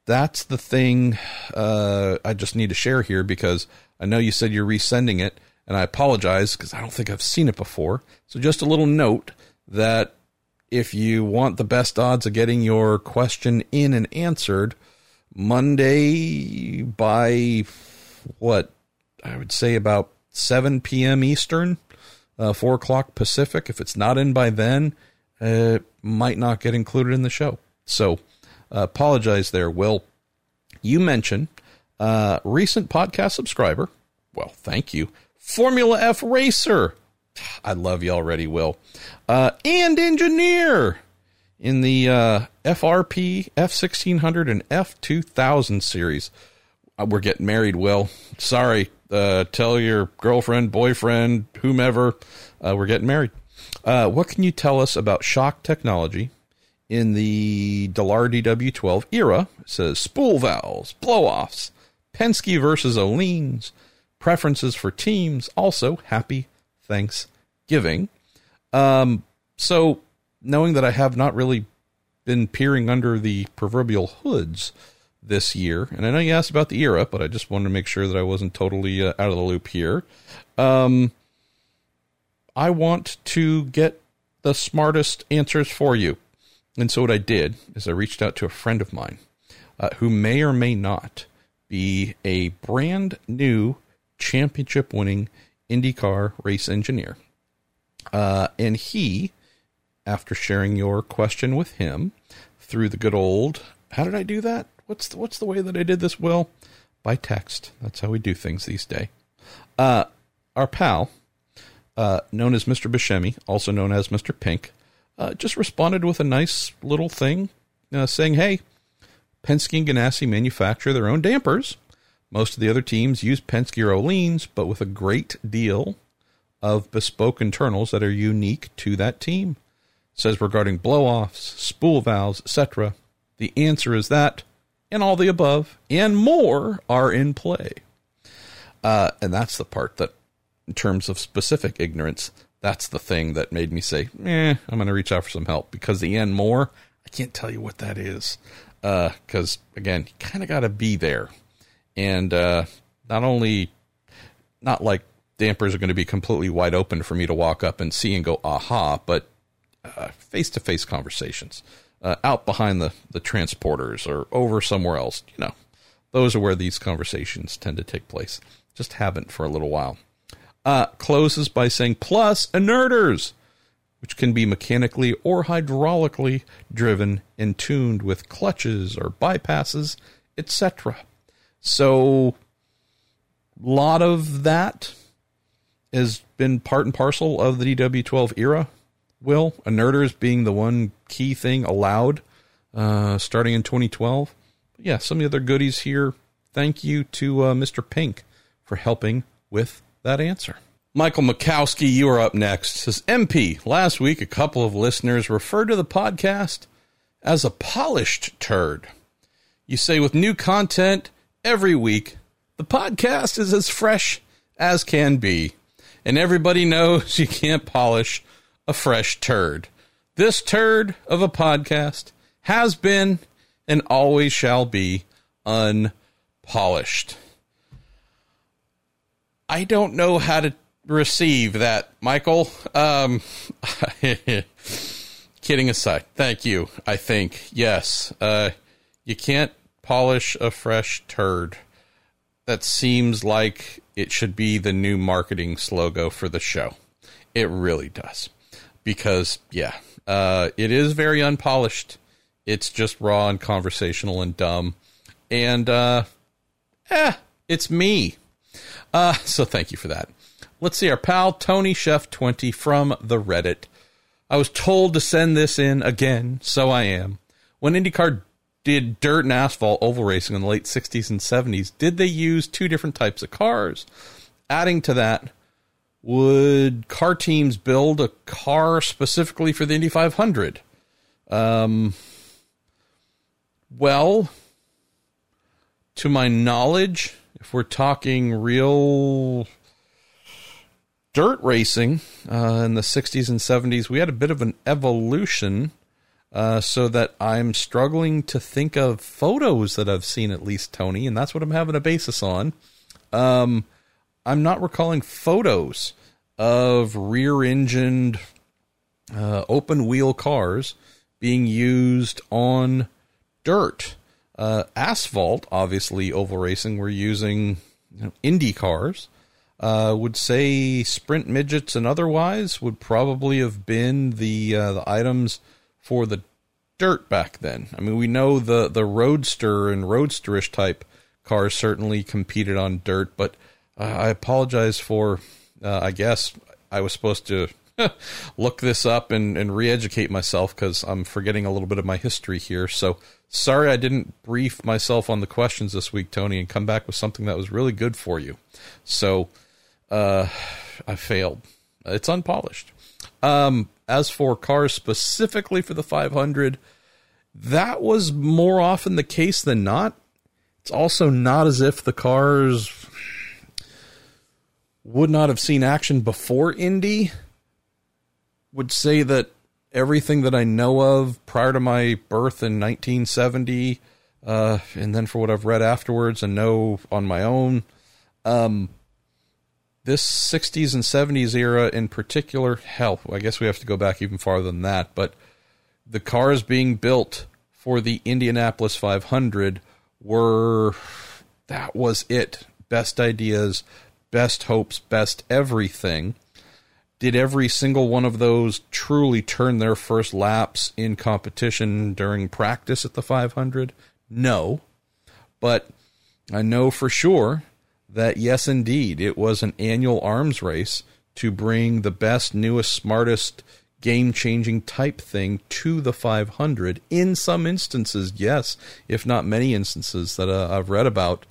S1: that's the thing uh, I just need to share here because I know you said you're resending it, and I apologize because I don't think I've seen it before. So just a little note that if you want the best odds of getting your question in and answered Monday by what I would say about 7 p.m. Eastern, uh, 4 o'clock Pacific, if it's not in by then, it might not get included in the show. So uh, apologize there, Will. You mentioned uh, recent podcast subscriber. Well, thank you. Formula F Racer. I love you already, Will. Uh, and engineer in the uh, FRP, F1600, and F2000 series. Uh, we're getting married, Will. Sorry. Uh, tell your girlfriend, boyfriend, whomever, uh, we're getting married. Uh, what can you tell us about shock technology in the Dallara DW12 era? It says spool valves, blow offs, Penske versus Öhlins, preferences for teams. Also, happy Thanksgiving. Um, so, knowing that I have not really been peering under the proverbial hoods this year, and I know you asked about the era, but I just wanted to make sure that I wasn't totally uh, out of the loop here. Um, I want to get the smartest answers for you. And so, what I did is I reached out to a friend of mine uh, who may or may not be a brand new championship winning IndyCar race engineer. Uh, and he, after sharing your question with him through the good old, how did I do that? What's the, what's the way that I did this? Will by text. That's how we do things these days. Uh, our pal, uh, known as Mr. Buscemi, also known as Mr. Pink, uh, just responded with a nice little thing uh, saying, "Hey, Penske and Ganassi manufacture their own dampers." Most of the other teams use Penske or Öhlins, but with a great deal of bespoke internals that are unique to that team. It says regarding blow-offs, spool valves, etc. The answer is that, and all the above, and more are in play. Uh, and that's the part that, in terms of specific ignorance, that's the thing that made me say, eh, I'm going to reach out for some help because the and more, I can't tell you what that is. Because, uh, again, you kind of got to be there and uh, not only not like dampers are going to be completely wide open for me to walk up and see and go aha, but face to face conversations uh, out behind the the transporters or over somewhere else. You know, those are where these conversations tend to take place. Just haven't for a little while. Uh, closes by saying plus inerters, which can be mechanically or hydraulically driven and tuned with clutches or bypasses, etc. So, a lot of that has been part and parcel of the DW12 era. Will inerters being the one key thing allowed uh, starting in 2012. But yeah, some of the other goodies here. Thank you to uh, Mr. Pink for helping with that answer. Michael Makowski, you are up next. Says MP. Last week, a couple of listeners referred to the podcast as a polished turd. You say with new content every week. The podcast is as fresh as can be, and everybody knows (laughs) you can't polish a fresh turd. This turd of a podcast has been and always shall be unpolished. I don't know how to receive that, Michael. Um, (laughs) kidding aside, thank you. I think yes, uh, you can't polish a fresh turd. That seems like it should be the new marketing slogan for the show. It really does. Because, yeah, uh, it is very unpolished. It's just raw and conversational and dumb. And, uh, eh, it's me. Uh, so thank you for that. Let's see our pal Tony Chef 20 from the Reddit. I was told to send this in again, so I am. When IndyCar did dirt and asphalt oval racing in the late 60s and 70s, did they use two different types of cars? Adding to that, would car teams build a car specifically for the Indy 500? Um, well, to my knowledge, if we're talking real dirt racing uh, in the 60s and 70s, we had a bit of an evolution uh, so that I'm struggling to think of photos that I've seen, at least, Tony, and that's what I'm having a basis on. Um, I'm not recalling photos of rear engined uh, open wheel cars being used on dirt. Uh, asphalt, obviously, oval racing, we're using you know, Indy cars. Uh, would say sprint midgets and otherwise would probably have been the uh, the items for the dirt back then. I mean, we know the the roadster and roadsterish type cars certainly competed on dirt, but uh, I apologize for. Uh, I guess I was supposed to (laughs) look this up and, and re-educate myself because I'm forgetting a little bit of my history here. So sorry I didn't brief myself on the questions this week, Tony, and come back with something that was really good for you. So uh, I failed. It's unpolished. Um, as for cars specifically for the 500, that was more often the case than not. It's also not as if the cars would not have seen action before Indy. Would say that everything that I know of prior to my birth in 1970, uh, and then for what I've read afterwards and know on my own, um, this 60s and 70s era in particular, hell, I guess we have to go back even farther than that, but the cars being built for the Indianapolis 500 were that was it. Best ideas, best hopes, best everything. Did every single one of those truly turn their first laps in competition during practice at the 500? No. But I know for sure that yes, indeed, it was an annual arms race to bring the best, newest, smartest, game changing type thing to the 500. In some instances, yes, if not many instances that uh, I've read about,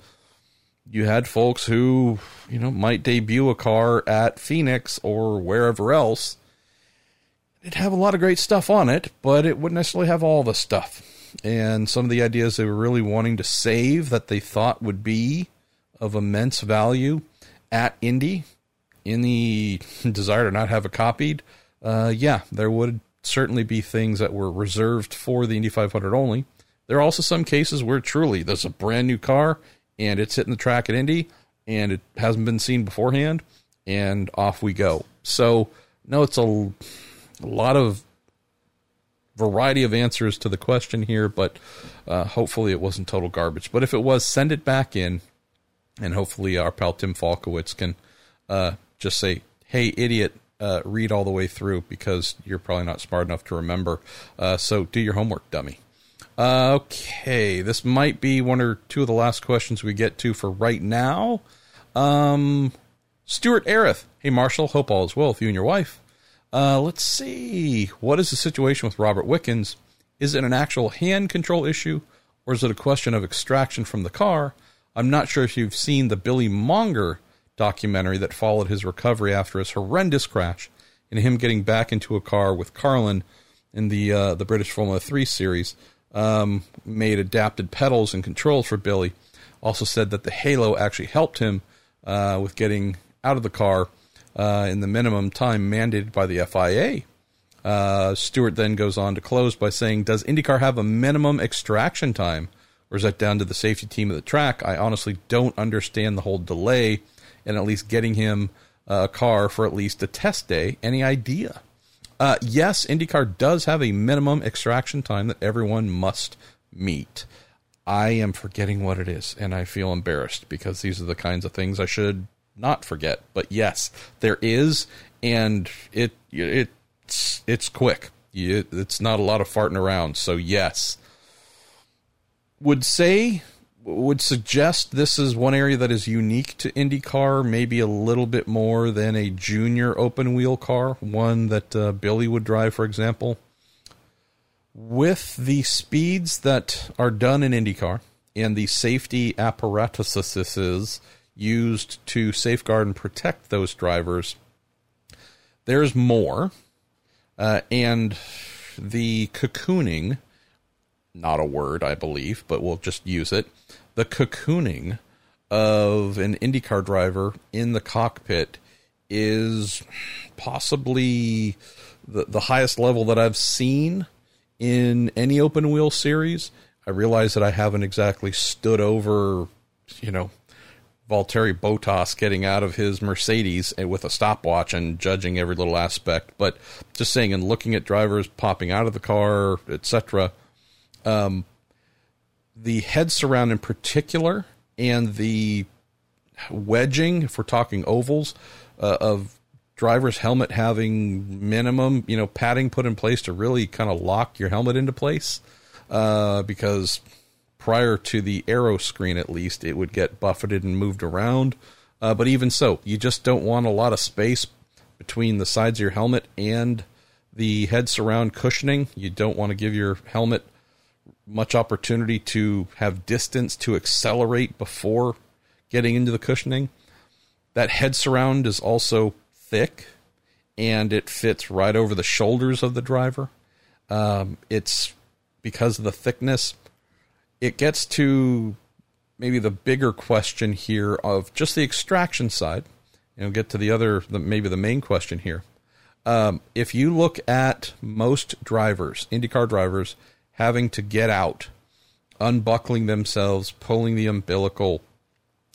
S1: you had folks who, you know, might debut a car at Phoenix or wherever else. It'd have a lot of great stuff on it, but it wouldn't necessarily have all the stuff. And some of the ideas they were really wanting to save that they thought would be of immense value at Indy in the (laughs) desire to not have it copied, uh, yeah, there would certainly be things that were reserved for the Indy 500 only. There are also some cases where truly there's a brand new car and it's hitting the track at Indy and it hasn't been seen beforehand, and off we go. So, no, it's a, a lot of variety of answers to the question here, but uh, hopefully it wasn't total garbage. But if it was, send it back in and hopefully our pal Tim Falkowitz can uh, just say, "Hey, idiot." Uh, read all the way through because you're probably not smart enough to remember. Uh, so do your homework, dummy. Uh, okay, this might be one or two of the last questions we get to for right now. Um, Stuart Arith. Hey, Marshall. Hope all is well with you and your wife. Uh, let's see. What is the situation with Robert Wickens? Is it an actual hand control issue, or is it a question of extraction from the car? I'm not sure if you've seen the Billy Monger documentary that followed his recovery after his horrendous crash and him getting back into a car with Carlin in the uh, the British Formula 3 series. Um, made adapted pedals and controls for Billy. Also said that the Halo actually helped him uh, with getting out of the car uh, in the minimum time mandated by the FIA. Uh, Stewart then goes on to close by saying, Does IndyCar have a minimum extraction time? Or is that down to the safety team of the track? I honestly don't understand the whole delay and at least getting him a car for at least a test day. Any idea? Uh, yes, IndyCar does have a minimum extraction time that everyone must meet. I am forgetting what it is, and I feel embarrassed because these are the kinds of things I should not forget. But yes, there is, and it it's it's quick. It's not a lot of farting around. So yes, would say would suggest this is one area that is unique to IndyCar, maybe a little bit more than a junior open wheel car, one that uh, Billy would drive, for example. With the speeds that are done in IndyCar and the safety apparatuses used to safeguard and protect those drivers, there's more, uh, and the cocooning, not a word, I believe, but we'll just use it. The cocooning of an IndyCar driver in the cockpit is possibly the, the highest level that I've seen in any open wheel series. I realize that I haven't exactly stood over, you know, Valtteri Bottas getting out of his Mercedes with a stopwatch and judging every little aspect, but just saying and looking at drivers popping out of the car, etc. Um, the head surround in particular and the wedging, if we're talking ovals, uh, of driver's helmet having minimum, you know, padding put in place to really kind of lock your helmet into place. Uh, because prior to the aeroscreen, at least, it would get buffeted and moved around. Uh, but even so, you just don't want a lot of space between the sides of your helmet and the head surround cushioning. You don't want to give your helmet much opportunity to have distance to accelerate before getting into the cushioning. That head surround is also thick and it fits right over the shoulders of the driver. Um, it's because of the thickness. It gets to maybe the bigger question here of just the extraction side. You know, get to the other, the, maybe the main question here. Um, if you look at most drivers, IndyCar drivers, having to get out, unbuckling themselves, pulling the umbilical,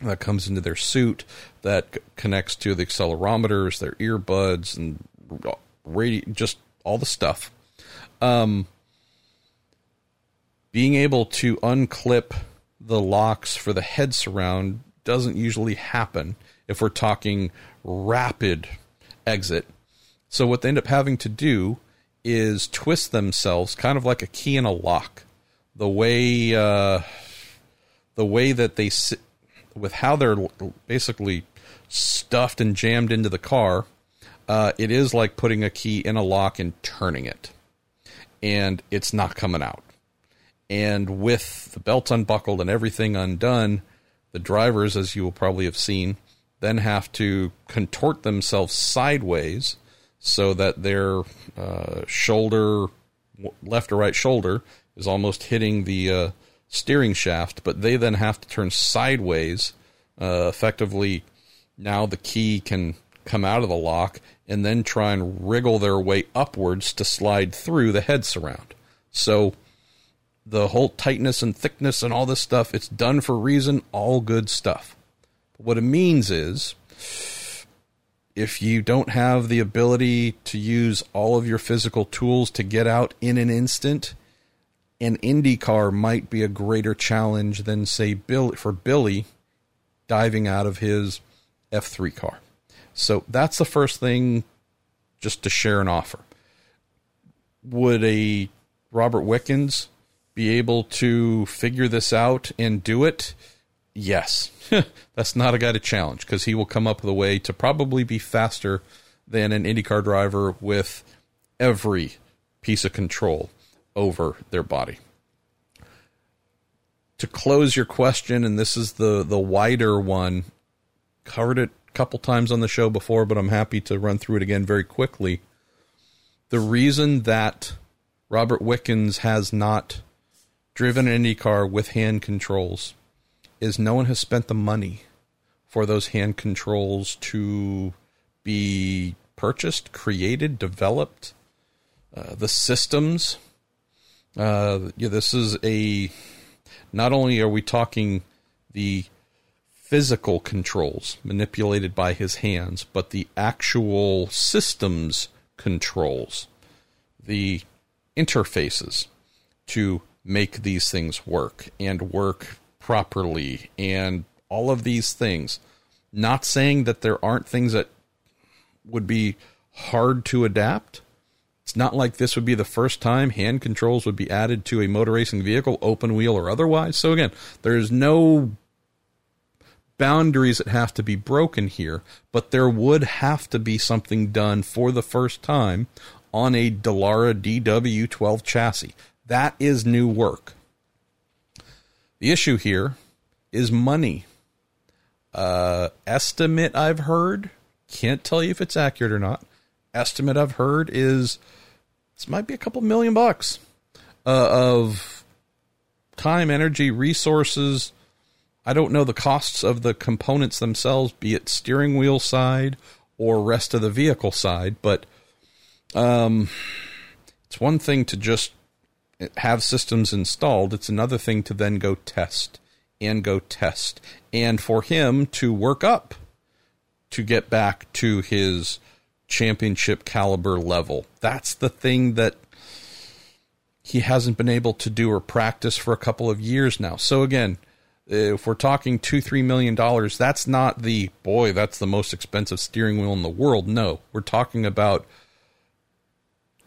S1: that comes into their suit that connects to the accelerometers, their earbuds, and radio, just all the stuff. Um, being able to unclip the locks for the head surround doesn't usually happen if we're talking rapid exit. So what they end up having to do is twist themselves, kind of like a key in a lock. The way uh, the way that they sit with how they're basically stuffed and jammed into the car, uh, it is like putting a key in a lock and turning it, and it's not coming out. And with the belts unbuckled and everything undone, the drivers, as you will probably have seen, then have to contort themselves sideways so that their uh, shoulder, left or right shoulder, is almost hitting the uh, steering shaft, but they then have to turn sideways. Uh, effectively, now the key can come out of the lock and then try and wriggle their way upwards to slide through the head surround. So the whole tightness and thickness and all this stuff, it's done for reason, all good stuff. But what it means is if you don't have the ability to use all of your physical tools to get out in an instant, an Indy car might be a greater challenge than, say, Bill for Billy diving out of his F3 car. So that's the first thing just to share an offer. Would a Robert Wickens be able to figure this out and do it? Yes. (laughs) that's not a guy to challenge because he will come up with a way to probably be faster than an IndyCar driver with every piece of control over their body. To close your question, and this is the the wider one, covered it a couple times on the show before, but I'm happy to run through it again very quickly. The reason that Robert Wickens has not driven an Indy car with hand controls is no one has spent the money for those hand controls to be purchased, created, developed. Uh, the systems uh, yeah, this is a. Not only are we talking the physical controls manipulated by his hands, but the actual systems controls, the interfaces to make these things work and work properly, and all of these things. Not saying that there aren't things that would be hard to adapt, it's not like this would be the first time hand controls would be added to a motor racing vehicle, open wheel or otherwise. So again, there's no boundaries that have to be broken here, but there would have to be something done for the first time on a Dallara DW12 chassis. That is new work. The issue here is money. Uh, estimate I've heard, can't tell you if it's accurate or not, estimate I've heard is this might be a couple million bucks uh, of time, energy, resources. I don't know the costs of the components themselves, be it steering wheel side or rest of the vehicle side, but um, it's one thing to just have systems installed. It's another thing to then go test and go test, and for him to work up to get back to his championship caliber level. That's the thing that he hasn't been able to do or practice for a couple of years now. So again, if we're talking two, three million dollars, that's not the boy, that's the most expensive steering wheel in the world. No, we're talking about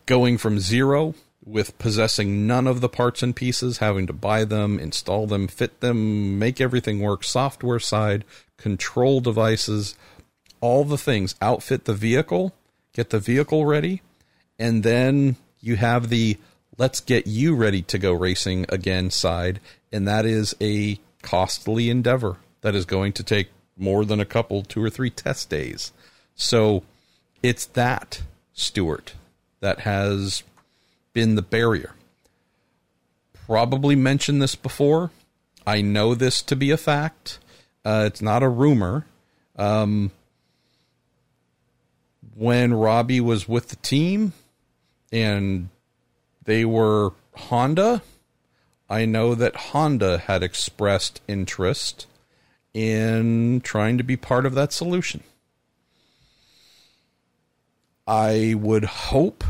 S1: going from zero with possessing none of the parts and pieces, having to buy them, install them, fit them, make everything work, software side, control devices, all the things, outfit the vehicle, get the vehicle ready, and then you have the let's get you ready to go racing again side, and that is a costly endeavor that is going to take more than a couple, two or three test days. So it's that, Stewart, that has been the barrier. Probably mentioned this before. I know this to be a fact. Uh, it's not a rumor. Um, when Robbie was with the team and they were Honda, I know that Honda had expressed interest in trying to be part of that solution. I would hope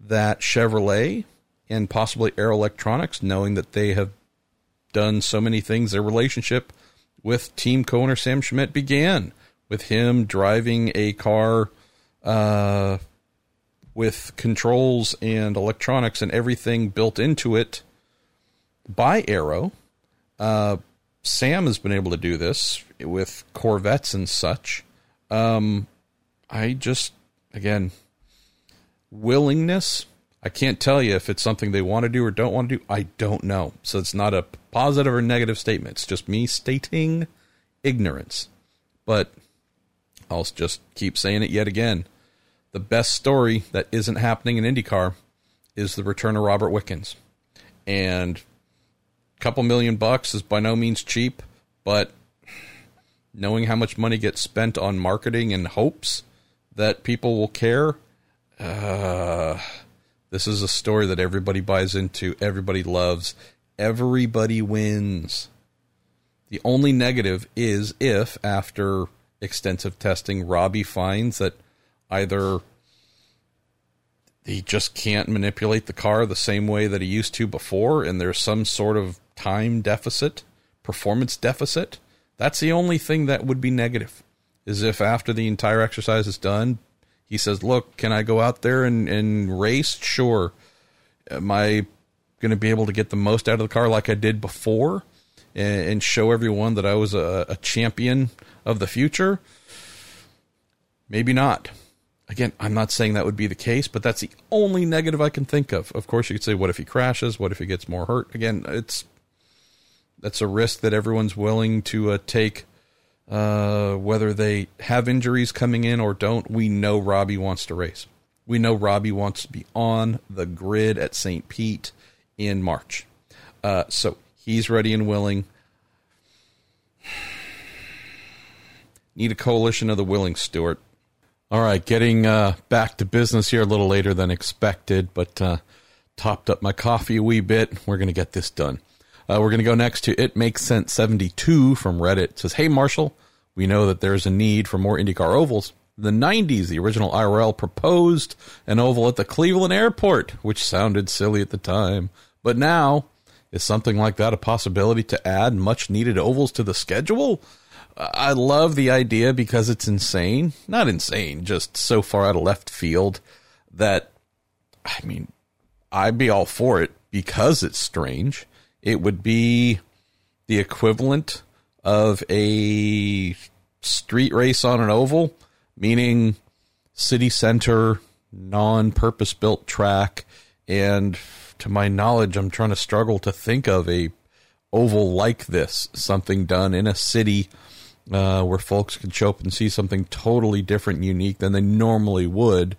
S1: that Chevrolet and possibly Arrow Electronics, knowing that they have done so many things, their relationship with team co-owner Sam Schmidt began with him driving a car uh, with controls and electronics and everything built into it by Arrow. Uh, Sam has been able to do this with Corvettes and such. Um, I just, again, willingness. I can't tell you if it's something they want to do or don't want to do. I don't know. So it's not a positive or negative statement. It's just me stating ignorance. But I'll just keep saying it yet again. The best story that isn't happening in IndyCar is the return of Robert Wickens. And a couple million bucks is by no means cheap, but knowing how much money gets spent on marketing and hopes that people will care, uh, this is a story that everybody buys into, everybody loves, everybody wins. The only negative is if, after extensive testing, Robbie finds that either he just can't manipulate the car the same way that he used to before, and there's some sort of time deficit, performance deficit. That's the only thing that would be negative. Is if after the entire exercise is done, he says, Look, can I go out there and, and race? Sure. Am I going to be able to get the most out of the car like I did before and, and show everyone that I was a, a champion of the future? Maybe not. Again, I'm not saying that would be the case, but that's the only negative I can think of. Of course, you could say, what if he crashes? What if he gets more hurt? Again, it's that's a risk that everyone's willing to uh, take uh, whether they have injuries coming in or don't, we know Robbie wants to race. We know Robbie wants to be on the grid at St. Pete in March. Uh, so he's ready and willing. (sighs) Need a coalition of the willing, Stewart. All right, getting uh, back to business here a little later than expected, but uh, topped up my coffee a wee bit. We're going to get this done. Uh, we're going to go next to It Makes Sense 72 from Reddit. It says, Hey, Marshall, we know that there's a need for more IndyCar ovals. The 90s, the original IRL proposed an oval at the Cleveland airport, which sounded silly at the time. But now, is something like that a possibility to add much needed ovals to the schedule? I love the idea because it's insane. Not insane, just so far out of left field that, I mean, I'd be all for it because it's strange it would be the equivalent of a street race on an oval, meaning city center, non purpose built track. And to my knowledge, I'm trying to struggle to think of a oval like this, something done in a city uh, where folks can show up and see something totally different, unique than they normally would.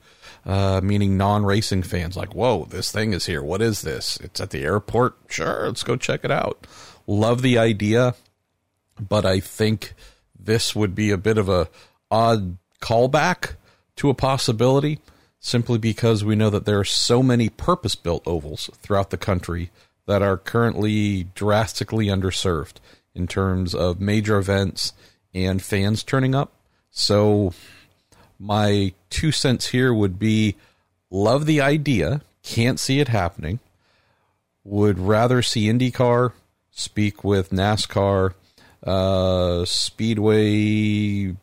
S1: Uh, meaning non-racing fans like, whoa, this thing is here. What is this? It's at the airport. Sure, let's go check it out. Love the idea, but I think this would be a bit of a odd callback to a possibility simply because we know that there are so many purpose built ovals throughout the country that are currently drastically underserved in terms of major events and fans turning up. So, my two cents here would be love the idea, can't see it happening, would rather see IndyCar speak with NASCAR, uh, Speedway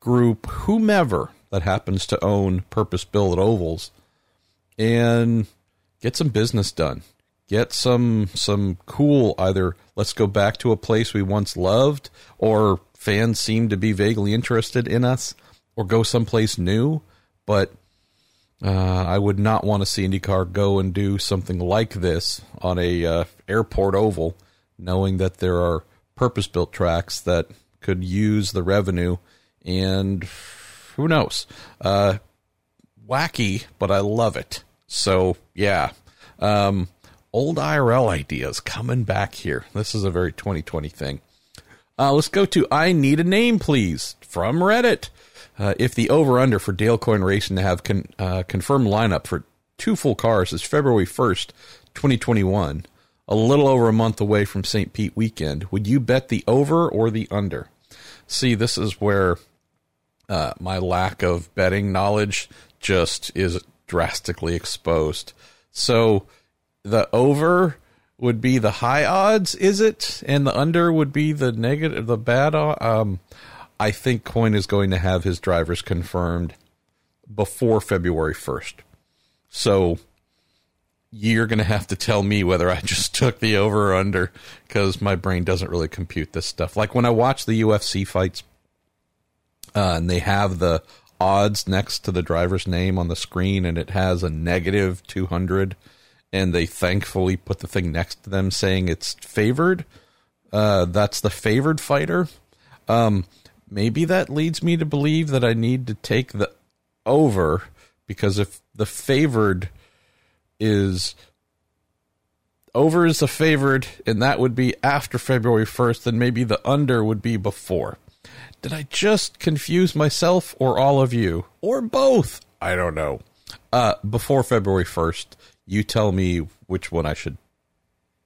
S1: group, whomever that happens to own purpose built ovals, and get some business done. Get some some cool either let's go back to a place we once loved, or fans seem to be vaguely interested in us, or go someplace new. But uh, I would not want to see IndyCar go and do something like this on a uh, airport oval, knowing that there are purpose built tracks that could use the revenue and who knows? Uh, wacky, but I love it. So yeah, um, old IRL ideas coming back here. This is a very 2020 thing. Uh, let's go to I need a name, please, from Reddit. Uh, if the over under for Dale Coyne Racing to have con- uh, confirmed lineup for two full cars is February 1st, 2021, a little over a month away from St. Pete weekend, would you bet the over or the under? See, this is where uh, my lack of betting knowledge just is drastically exposed. So the over would be the high odds, is it? And the under would be the negative, the bad. Um, I think Coyne is going to have his drivers confirmed before February 1st. So you're going to have to tell me whether I (laughs) just took the over or under because my brain doesn't really compute this stuff. Like when I watch the UFC fights, uh, and they have the odds next to the driver's name on the screen, and it has a negative 200, and they thankfully put the thing next to them saying it's favored. Uh, that's the favored fighter. Um, maybe that leads me to believe that I need to take the over because if the favored is over is the favored and that would be after February 1st, then maybe the under would be before. Did I just confuse myself or all of you? Or both? I don't know. Uh, before February 1st, you tell me which one I should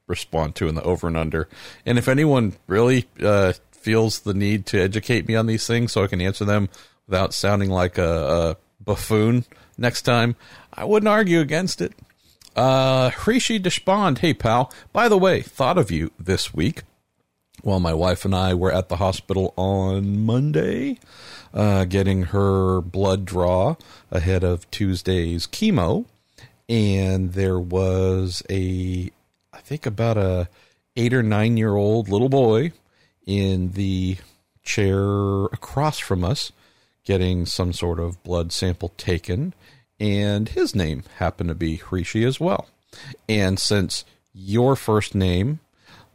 S1: respond to in the over and under. And if anyone really uh, feels the need to educate me on these things so I can answer them without sounding like a, a buffoon next time, I wouldn't argue against it. Uh, Hrishi Deshpand, hey pal, by the way, thought of you this week while my wife and I were at the hospital on Monday, uh, getting her blood draw ahead of Tuesday's chemo. And there was a, I think about a eight or nine year old little boy in the chair across from us getting some sort of blood sample taken. And his name happened to be Hrishi as well. And since your first name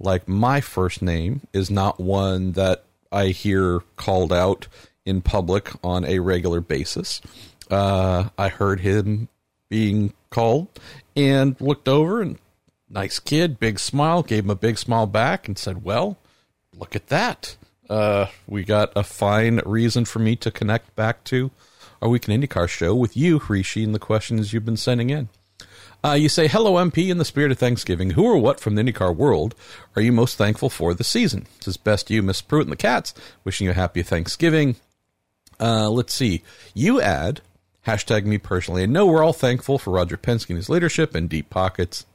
S1: like my first name is not one that I hear called out in public on a regular basis. Uh, I heard him being called and looked over and nice kid, big smile, gave him a big smile back and said, Well, look at that. Uh, we got a fine reason for me to connect back to our Week In IndyCar show with you, Hrishi, and the questions you've been sending in. Uh, you say, Hello, MP, in the spirit of Thanksgiving. Who or what from the IndyCar world are you most thankful for this season? Is best you, Miss Pruett and the Cats. Wishing you a happy Thanksgiving. Uh, let's see. You add, hashtag me personally, and know we're all thankful for Roger Penske and his leadership and deep pockets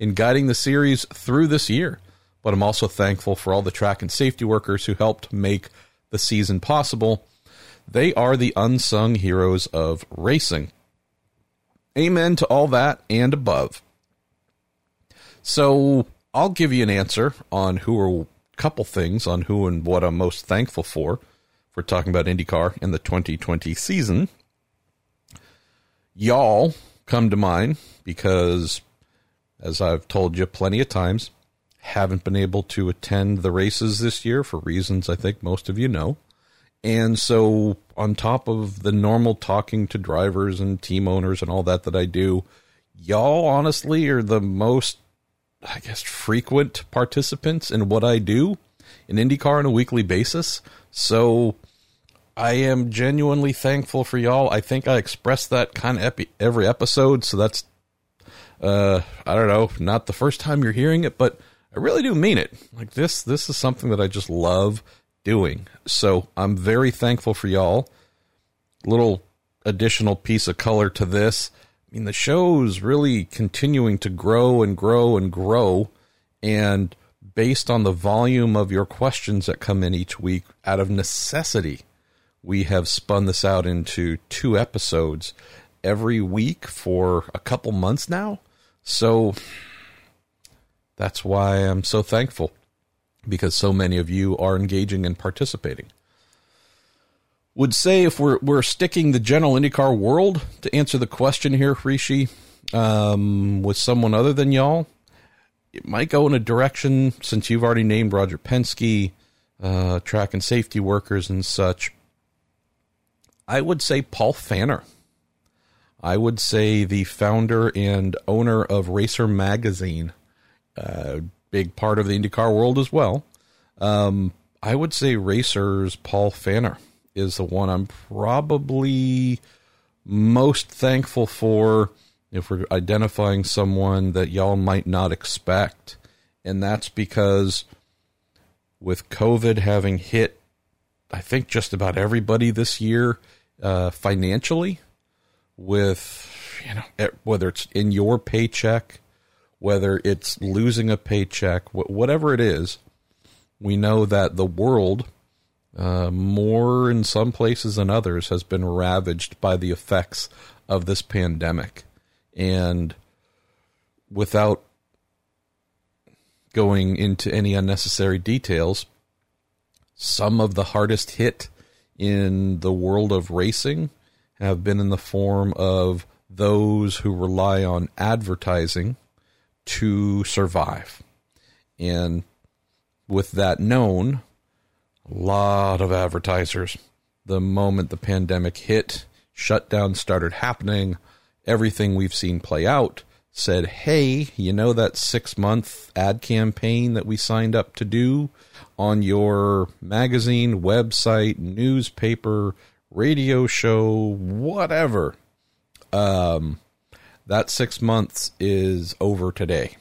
S1: in guiding the series through this year. But I'm also thankful for all the track and safety workers who helped make the season possible. They are the unsung heroes of racing. Amen to all that and above. So I'll give you an answer on who are a couple things on who and what I'm most thankful for. We're talking about IndyCar in the 2020 season, y'all come to mind because, as I've told you plenty of times, haven't been able to attend the races this year for reasons I think most of you know. And so, on top of the normal talking to drivers and team owners and all that that I do, y'all honestly are the most, I guess, frequent participants in what I do in IndyCar on a weekly basis. So, I am genuinely thankful for y'all. I think I express that kind of epi- every episode, so that's uh I don't know, not the first time you're hearing it, but I really do mean it. Like this this is something that I just love doing. So, I'm very thankful for y'all. Little additional piece of color to this. I mean, the show's really continuing to grow and grow and grow and based on the volume of your questions that come in each week out of necessity we have spun this out into two episodes every week for a couple months now. So that's why I'm so thankful because so many of you are engaging and participating. Would say if we're we're sticking the general IndyCar world to answer the question here, Hrishi, um, with someone other than y'all, it might go in a direction since you've already named Roger Penske, uh, track and safety workers and such. I would say Paul Pfanner. I would say the founder and owner of Racer Magazine, uh, big part of the IndyCar world as well. Um, I would say Racers Paul Pfanner is the one I'm probably most thankful for if we're identifying someone that y'all might not expect. And that's because with COVID having hit, I think, just about everybody this year, uh, financially with you know whether it's in your paycheck whether it's losing a paycheck whatever it is we know that the world uh, more in some places than others has been ravaged by the effects of this pandemic. And without going into any unnecessary details some of the hardest hit in the world of racing have been in the form of those who rely on advertising to survive. And with that known, a lot of advertisers, the moment the pandemic hit, shutdown started happening, everything we've seen play out said, Hey, you know that six month ad campaign that we signed up to do? on your magazine, website, newspaper, radio show, whatever. Um, that six months is over today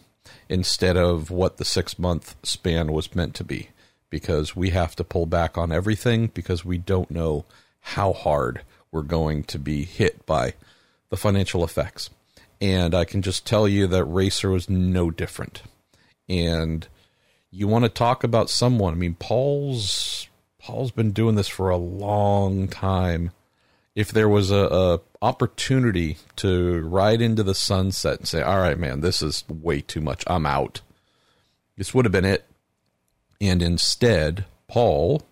S1: instead of what the six month span was meant to be because we have to pull back on everything because we don't know how hard we're going to be hit by the financial effects. And I can just tell you that Racer was no different. And you want to talk about someone. I mean, Paul's Paul's been doing this for a long time. If there was a, a opportunity to ride into the sunset and say, "All right, man, this is way too much. I'm out," this would have been it. And instead, Paul,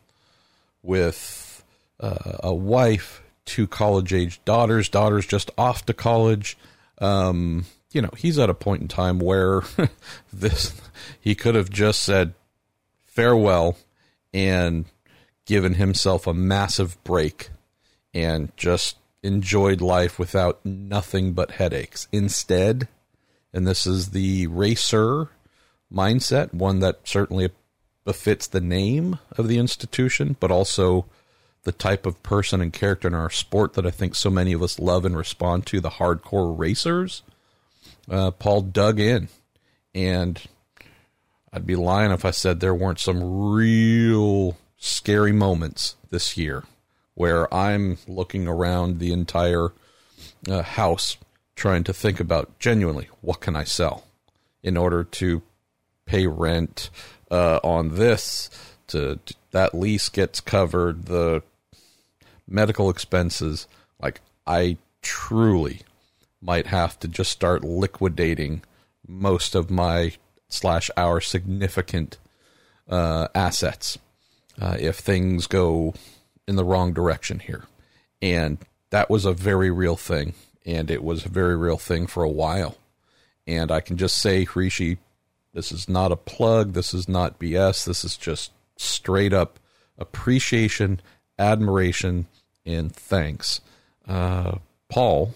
S1: with uh, a wife, two college-age daughters, daughters just off to college, um, you know, he's at a point in time where (laughs) this he could have just said farewell and given himself a massive break and just enjoyed life without nothing but headaches. Instead, and this is the racer mindset, one that certainly befits the name of the institution, but also the type of person and character in our sport that I think so many of us love and respond to the hardcore racers uh, Paul dug in, and I'd be lying if I said there weren't some real scary moments this year where I'm looking around the entire uh, house trying to think about genuinely what can I sell in order to pay rent uh, on this to, that lease gets covered the medical expenses. Like I truly might have to just start liquidating most of my slash our significant uh, assets uh, if things go in the wrong direction here. And that was a very real thing. And it was a very real thing for a while. And I can just say, Hrishi, This is not a plug. This is not BS. This is just straight up appreciation, admiration, and thanks. Uh, Paul,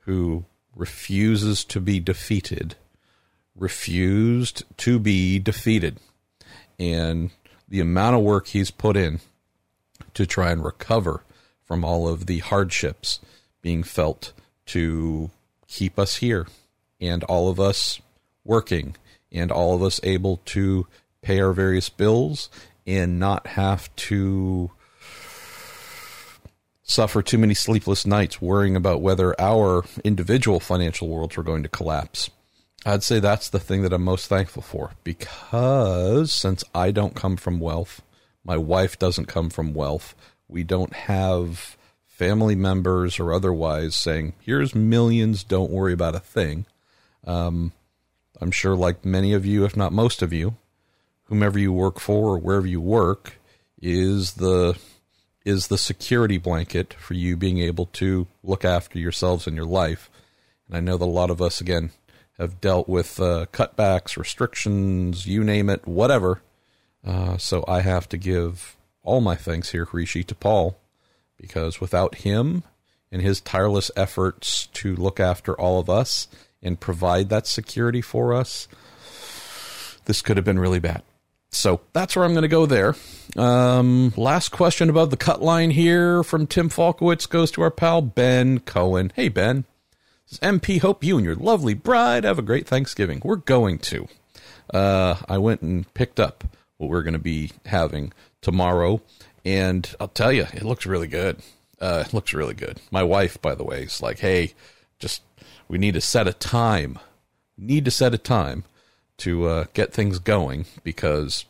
S1: who refuses to be defeated, refused to be defeated. And the amount of work he's put in to try and recover from all of the hardships being felt to keep us here and all of us working and all of us able to pay our various bills and not have to suffer too many sleepless nights worrying about whether our individual financial worlds are going to collapse. I'd say that's the thing that I'm most thankful for because since I don't come from wealth, my wife doesn't come from wealth, we don't have family members or otherwise saying, here's millions, don't worry about a thing. Um, I'm sure, like many of you, if not most of you, whomever you work for or wherever you work is the is the security blanket for you being able to look after yourselves and your life. And I know that a lot of us, again, have dealt with uh, cutbacks, restrictions, you name it, whatever. Uh, so I have to give all my thanks here, Hrishi, to Paul, because without him and his tireless efforts to look after all of us and provide that security for us, this could have been really bad. So that's where I'm going to go there. Um, last question about the cut line here from Tim Falkowitz goes to our pal Ben Cohen. Hey, Ben. MP, hope you and your lovely bride have a great Thanksgiving. We're going to. Uh, I went and picked up what we're going to be having tomorrow, and I'll tell you, it looks really good. Uh, it looks really good. My wife, by the way, is like, hey, just we need to set a time. Need to set a time to uh, get things going because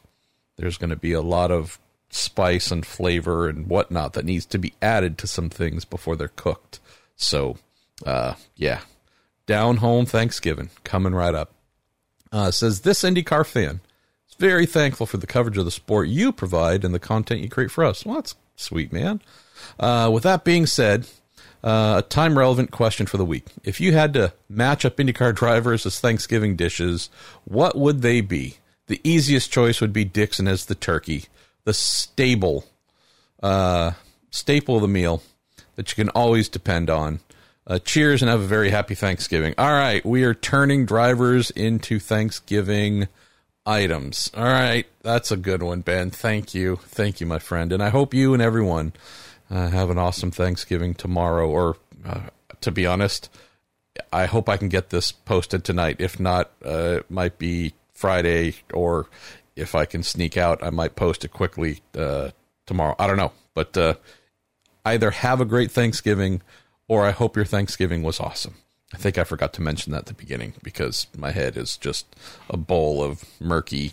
S1: there's going to be a lot of spice and flavor and whatnot that needs to be added to some things before they're cooked. So, uh, yeah, down home Thanksgiving coming right up. Uh, says this IndyCar fan very thankful for the coverage of the sport you provide and the content you create for us. Well, that's sweet, man. Uh, with that being said, uh, a time relevant question for the week. If you had to match up IndyCar drivers as Thanksgiving dishes, what would they be? The easiest choice would be Dixon as the turkey, the stable, uh, staple of the meal that you can always depend on. Uh, cheers and have a very happy Thanksgiving. All right, we are turning drivers into Thanksgiving items. All right, that's a good one, Ben. Thank you. Thank you, my friend. And I hope you and everyone uh, have an awesome Thanksgiving tomorrow. Or, uh, to be honest, I hope I can get this posted tonight. If not, uh, it might be Friday, or if I can sneak out, I might post it quickly uh, tomorrow. I don't know, but uh, either have a great Thanksgiving, or I hope your Thanksgiving was awesome. I think I forgot to mention that at the beginning because my head is just a bowl of murky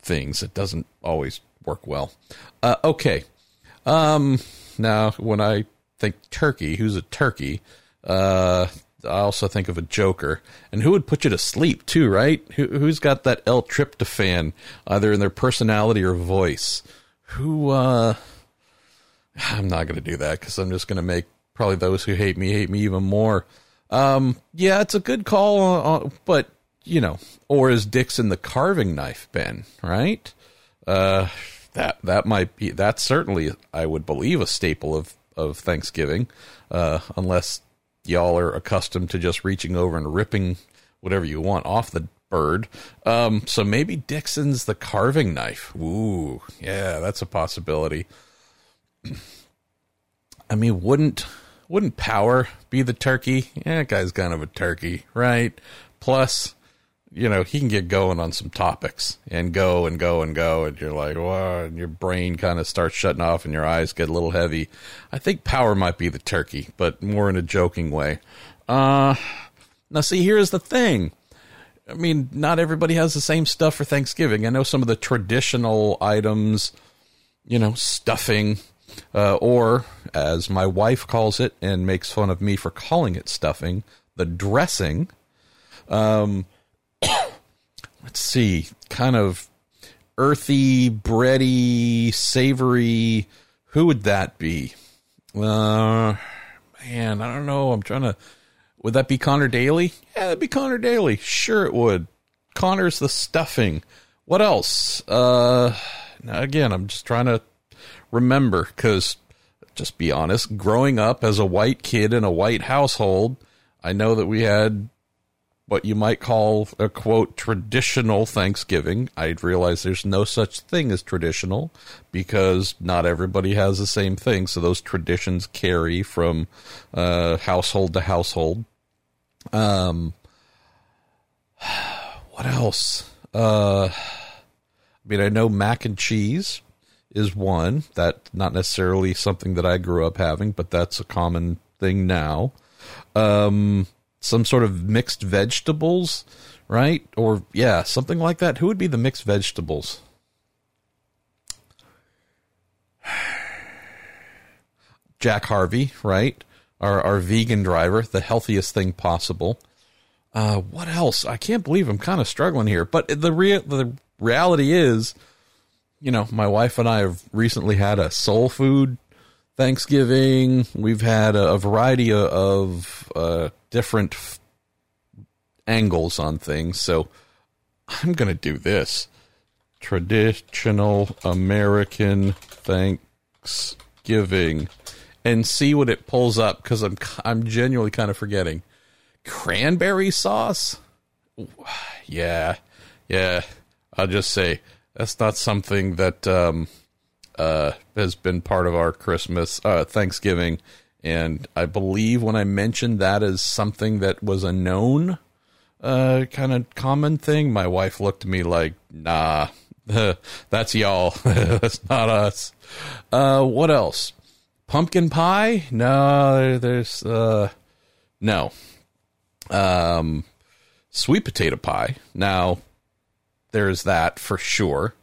S1: things. It doesn't always work well. Uh, okay. Um, now, when I think turkey, who's a turkey? Uh, I also think of a Joker, and who would put you to sleep too, right? Who, who's got that L-tryptophan, either in their personality or voice? Who? uh (sighs) I'm not going to do that because I'm just going to make probably those who hate me hate me even more. Um, yeah, it's a good call, but you know, or is Dixon the carving knife, Ben? Right? Uh, that that might be that's certainly I would believe a staple of of Thanksgiving, uh, unless y'all are accustomed to just reaching over and ripping whatever you want off the bird. Um, so maybe Dixon's the carving knife. Ooh, yeah, that's a possibility. (clears throat) I mean, wouldn't wouldn't Power be the turkey? Yeah, that guy's kind of a turkey, right? Plus, you know, he can get going on some topics and go and go and go, and you're like, wow, and your brain kind of starts shutting off and your eyes get a little heavy. I think Power might be the turkey, but more in a joking way. Uh, now, see, here's the thing. I mean, not everybody has the same stuff for Thanksgiving. I know some of the traditional items, you know, stuffing, uh, or as my wife calls it and makes fun of me for calling it stuffing, the dressing. Um, (coughs) let's see, kind of earthy, bready, savory. Who would that be? Uh, man, I don't know. I'm trying to. Would that be Connor Daly? Yeah, that'd be Connor Daly. Sure, it would. Connor's the stuffing. What else? Uh, again, I'm just trying to remember because, just be honest, growing up as a white kid in a white household, I know that we had what you might call a quote traditional Thanksgiving. I realize there's no such thing as traditional because not everybody has the same thing. So those traditions carry from uh, household to household. Um, (sighs) what else? Uh, I mean, I know mac and cheese is one that not necessarily something that I grew up having, but that's a common thing now. Um, some sort of mixed vegetables, right? Or yeah, something like that. Who would be the mixed vegetables? (sighs) Jack Harvey, right? Our our vegan driver, the healthiest thing possible. Uh, what else? I can't believe I'm kind of struggling here. But the the reality is, you know, my wife and I have recently had a soul food Thanksgiving. We've had a, a variety of, uh, different f- angles on things. So I'm going to do this traditional American Thanksgiving and see what it pulls up because I'm I'm genuinely kind of forgetting cranberry sauce. (sighs) Yeah, yeah. I'll just say that's not something that um, uh, has been part of our Christmas, uh, Thanksgiving, and I believe when I mentioned that as something that was a known uh, kind of common thing, my wife looked at me like, "Nah, (laughs) that's y'all. (laughs) that's not us." Uh, what else? Pumpkin pie? No, there's uh, no. Um, sweet potato pie. Now, there's that for sure.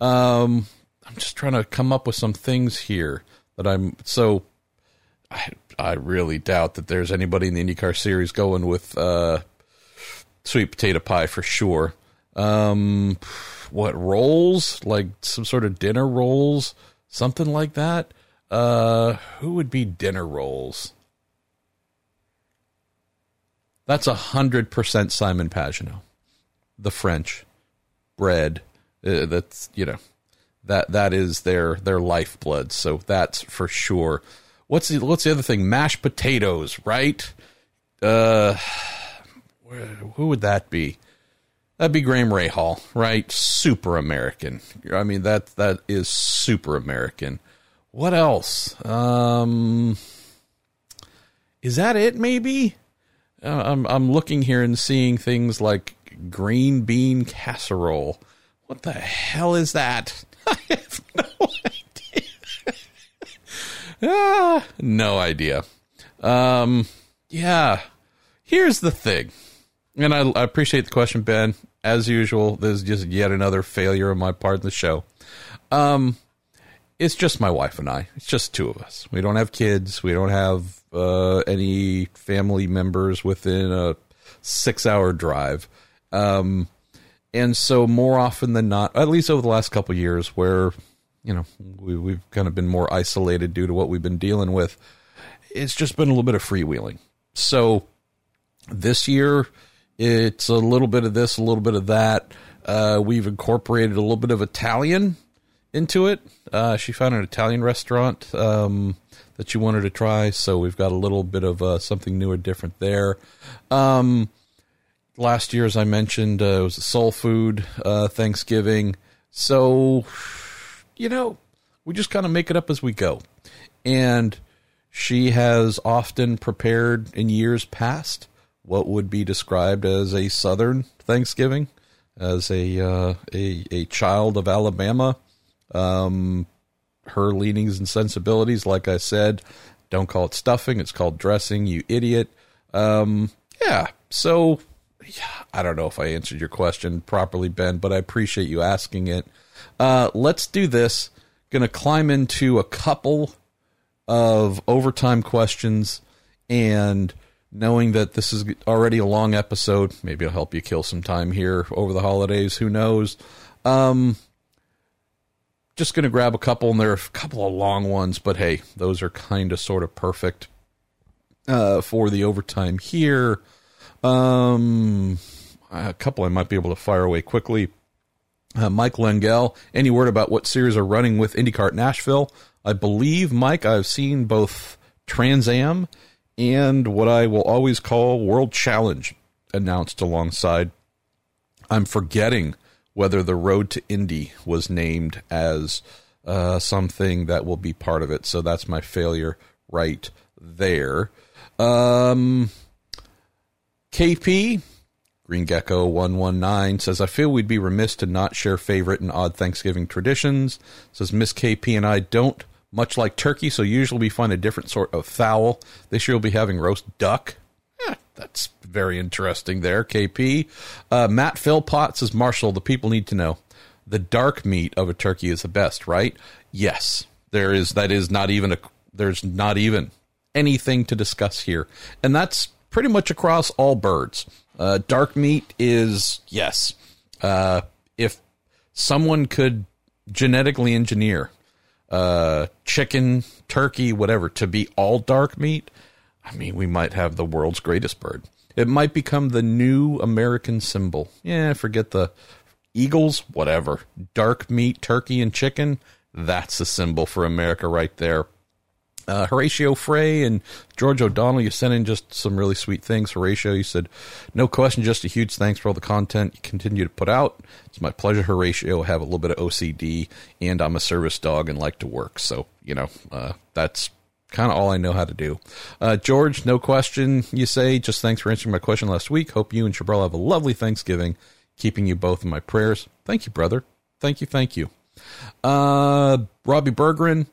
S1: Um, I'm just trying to come up with some things here that I'm so. I I really doubt that there's anybody in the IndyCar series going with uh, sweet potato pie for sure. Um, what rolls? Like some sort of dinner rolls, something like that. Uh, who would be dinner rolls? That's a hundred percent Simon Pagenaud. The French bread. Uh, that's you know that that is their their lifeblood. So that's for sure. What's the what's the other thing? Mashed potatoes, right? Uh, who would that be? That'd be Graham Rahal, right? Super American. I mean that that is super American. What else? Um, is that it? Maybe. Uh, I'm I'm looking here and seeing things like green bean casserole. What the hell is that? (laughs) I have no idea. (laughs) ah, no idea. Um, yeah. Here's the thing, and I, I appreciate the question, Ben. As usual, this is just yet another failure on my part in the show. Um, it's just my wife and I. It's just two of us. We don't have kids. We don't have uh, any family members within a six-hour drive. Um, and so more often than not, at least over the last couple years, where you know we, we've kind of been more isolated due to what we've been dealing with, it's just been a little bit of freewheeling. So this year, it's a little bit of this, a little bit of that. Uh, we've incorporated a little bit of Italian into it. Uh, she found an Italian restaurant um, that she wanted to try, so we've got a little bit of uh, something new or different there. Um, last year, as I mentioned, uh, it was a soul food uh, Thanksgiving. So, you know, we just kind of make it up as we go. And she has often prepared in years past what would be described as a Southern Thanksgiving, as a uh, a, a child of Alabama. Um, her leanings and sensibilities, like I said, don't call it stuffing; it's called dressing. You idiot. Um, yeah. So I don't know if I answered your question properly, Ben, but I appreciate you asking it. Uh, let's do this. To climb into a couple of overtime questions, and knowing that this is already a long episode, maybe I'll help you kill some time here over the holidays. Who knows? Um, just to grab a couple, and there are a couple of long ones, but hey, those are kind of sort of perfect uh, for the overtime here. Um, a couple I might be able to fire away quickly. Uh, Mike Lengel, any word about what series are running with IndyCar Nashville? I believe, Mike, I've seen both Trans Am and what I will always call World Challenge announced alongside. I'm forgetting whether the Road to Indy was named as uh, something that will be part of it. So that's my failure right there. Um, KP, Green Gecko 119 says, I feel we'd be remiss to not share favorite and odd Thanksgiving traditions. Says, Miss KP and I don't much like turkey, so usually we find a different sort of fowl. This year we'll be having roast duck. Eh, that's very interesting there, KP. Uh, Matt Philpott says, Marshall, the people need to know. The dark meat of a turkey is the best, right? Yes. There is, that is not even a, there's not even anything to discuss here. And that's pretty much across all birds. Uh, dark meat is yes. Uh, if someone could genetically engineer uh, chicken, turkey, whatever to be all dark meat, I mean, we might have the world's greatest bird. It might become the new American symbol. Yeah, forget the eagles, whatever. Dark meat, turkey, and chicken. That's the symbol for America right there. Uh, Horatio Frey and George O'Donnell, you sent in just some really sweet things. Horatio, you said, no question, just a huge thanks for all the content you continue to put out. It's my pleasure, Horatio. I have a little bit of OCD, and I'm a service dog and like to work. So, you know, uh, that's kind of all I know how to do. Uh, George, no question, you say, just thanks for answering my question last week. Hope you and Chabrel have a lovely Thanksgiving. Keeping you both in my prayers. Thank you, brother. Thank you, thank you. Uh, Robbie Bergeron,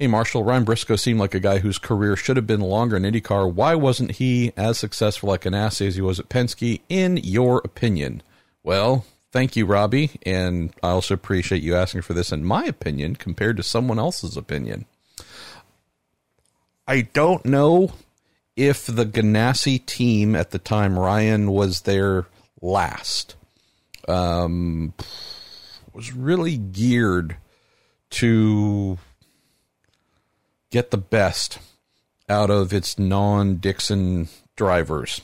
S1: Hey, Marshall, Ryan Briscoe seemed like a guy whose career should have been longer in IndyCar. Why wasn't he as successful at Ganassi as he was at Penske, in your opinion? Well, thank you, Robbie, and I also appreciate you asking for this in my opinion compared to someone else's opinion. I don't know if the Ganassi team at the time Ryan was there last um, was really geared to get the best out of its non Dixon drivers.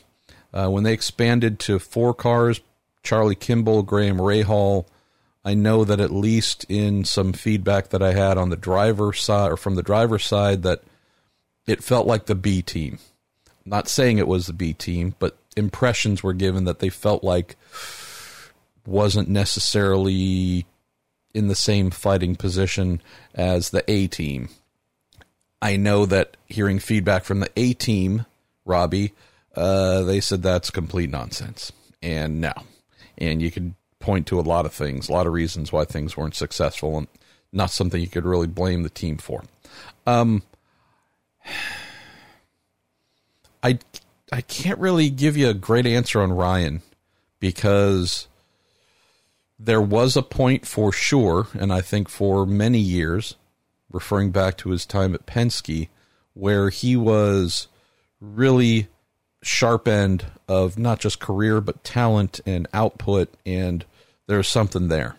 S1: Uh, when they expanded to four cars, Charlie Kimball, Graham Rahal, I know that at least in some feedback that I had on the driver side or from the driver's side that it felt like the B team. Not saying it was the B team, but impressions were given that they felt like wasn't necessarily in the same fighting position as the A team. I know that hearing feedback from the A team, Robbie, uh, they said that's complete nonsense. And no. And you could point to a lot of things, a lot of reasons why things weren't successful, and not something you could really blame the team for. Um, I I can't really give you a great answer on Ryan because there was a point for sure, and I think for many years, referring back to his time at Penske, where he was really sharp end of not just career but talent and output and there's something there.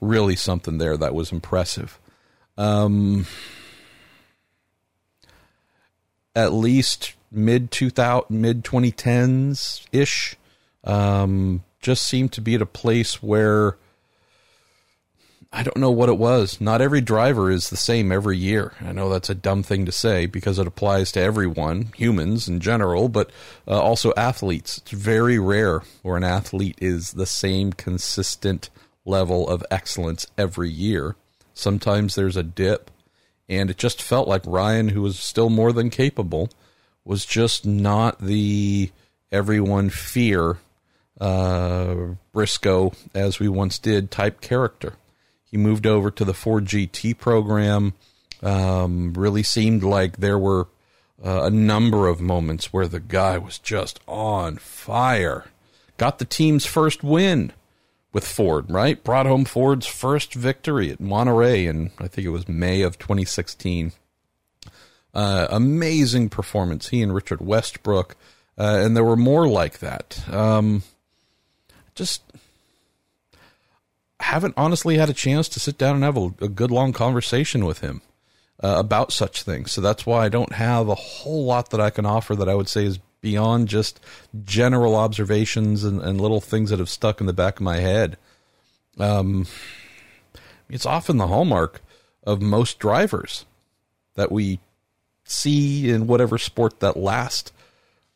S1: Really something there that was impressive. Um, at least mid 2000 mid 2010s ish um, just seemed to be at a place where I don't know what it was. Not every driver is the same every year. I know that's a dumb thing to say because it applies to everyone, humans in general, but uh, also athletes. It's very rare where an athlete is the same consistent level of excellence every year. Sometimes there's a dip, and it just felt like Ryan, who was still more than capable, was just not the everyone fear uh, Briscoe as we once did type character. He moved over to the Ford GT program. Um, really seemed like there were uh, a number of moments where the guy was just on fire. Got the team's first win with Ford, right? Brought home Ford's first victory at Monterey in, I think it was May of 2016. Uh, amazing performance. He and Richard Westbrook. Uh, and there were more like that. Um, just haven't honestly had a chance to sit down and have a, a good long conversation with him uh, about such things. So that's why I don't have a whole lot that I can offer that I would say is beyond just general observations and, and little things that have stuck in the back of my head. Um, it's often the hallmark of most drivers that we see in whatever sport that lasts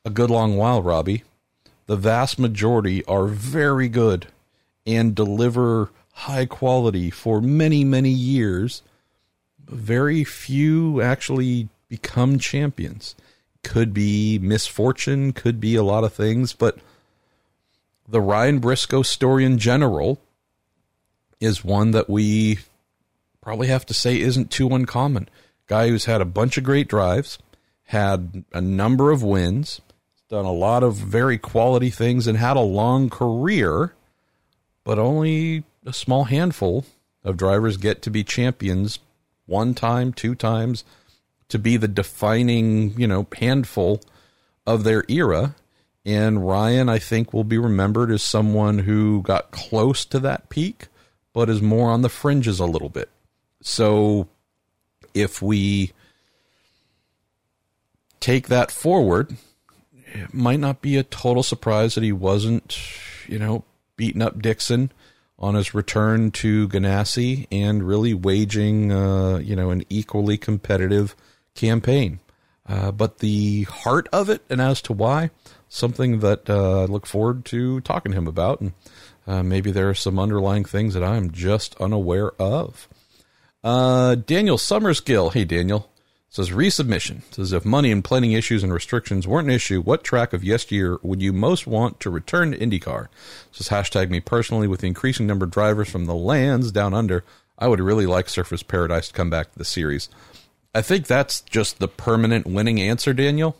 S1: a good long while, Robbie. The vast majority are very good and deliver high quality for many, many years. Very few actually become champions. Could be misfortune, could be a lot of things, but the Ryan Briscoe story in general is one that we probably have to say isn't too uncommon. Guy who's had a bunch of great drives, had a number of wins, done a lot of very quality things, and had a long career, but only a small handful of drivers get to be champions one time, two times, to be the defining, you know, handful of their era. And Ryan, I think, will be remembered as someone who got close to that peak, but is more on the fringes a little bit. So if we take that forward, it might not be a total surprise that he wasn't, you know, beating up Dixon on his return to Ganassi and really waging, uh, you know, an equally competitive campaign. Uh, but the heart of it, and as to why, something that uh, I look forward to talking to him about, and uh, maybe there are some underlying things that I'm just unaware of. Uh, Daniel Summersgill, hey Daniel, says resubmission. Says if money and planning issues and restrictions weren't an issue, what track of yesteryear would you most want to return to IndyCar? Says hashtag me personally with the increasing number of drivers from the lands down under. I would really like Surfers Paradise to come back to the series. I think that's just the permanent winning answer, Daniel.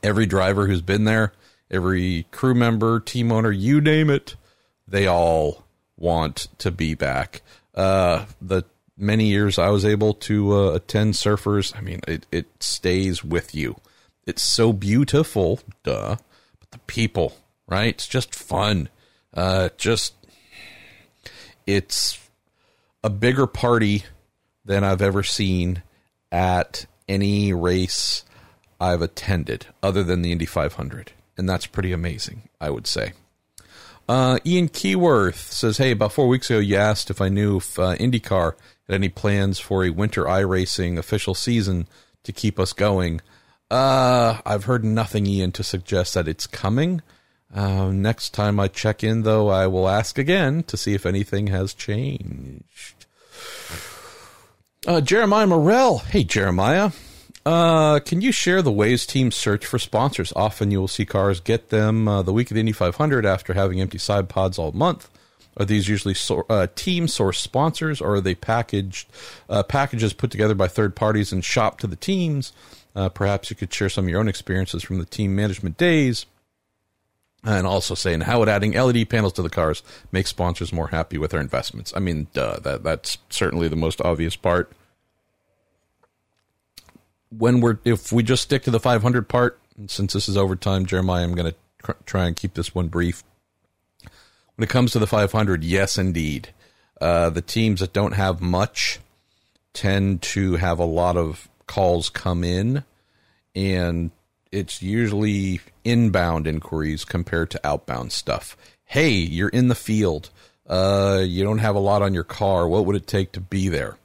S1: Every driver who's been there, every crew member, team owner, you name it, they all want to be back. Uh, the many years I was able to uh, attend surfers, I mean, it, it stays with you. It's so beautiful, duh. But the people, right? It's just fun. Uh, just, it's a bigger party than I've ever seen at any race I've attended other than the Indy 500. And that's pretty amazing, I would say. Uh, Ian Keyworth says, Hey, about four weeks ago, you asked if I knew if uh, IndyCar any plans for a winter iRacing official season to keep us going. Uh, I've heard nothing, Ian, to suggest that it's coming. Uh, next time I check in, though, I will ask again to see if anything has changed. Uh, Jeremiah Morell. Hey, Jeremiah. Uh, can you share the ways teams search for sponsors? Often you will see cars get them uh, the week of the Indy 500 after having empty side pods all month. Are these usually so, uh, team source sponsors, or are they packaged uh, packages put together by third parties and shopped to the teams? Uh, perhaps you could share some of your own experiences from the team management days, and also saying how would adding LED panels to the cars make sponsors more happy with their investments. I mean, duh, that that's certainly the most obvious part. When we're if we just stick to the 500 part, since this is overtime, Jeremiah, I'm going to cr- try and keep this one brief. When it comes to the 500, yes, indeed. Uh, the teams that don't have much tend to have a lot of calls come in, and it's usually inbound inquiries compared to outbound stuff. Hey, you're in the field. Uh, you don't have a lot on your car. What would it take to be there?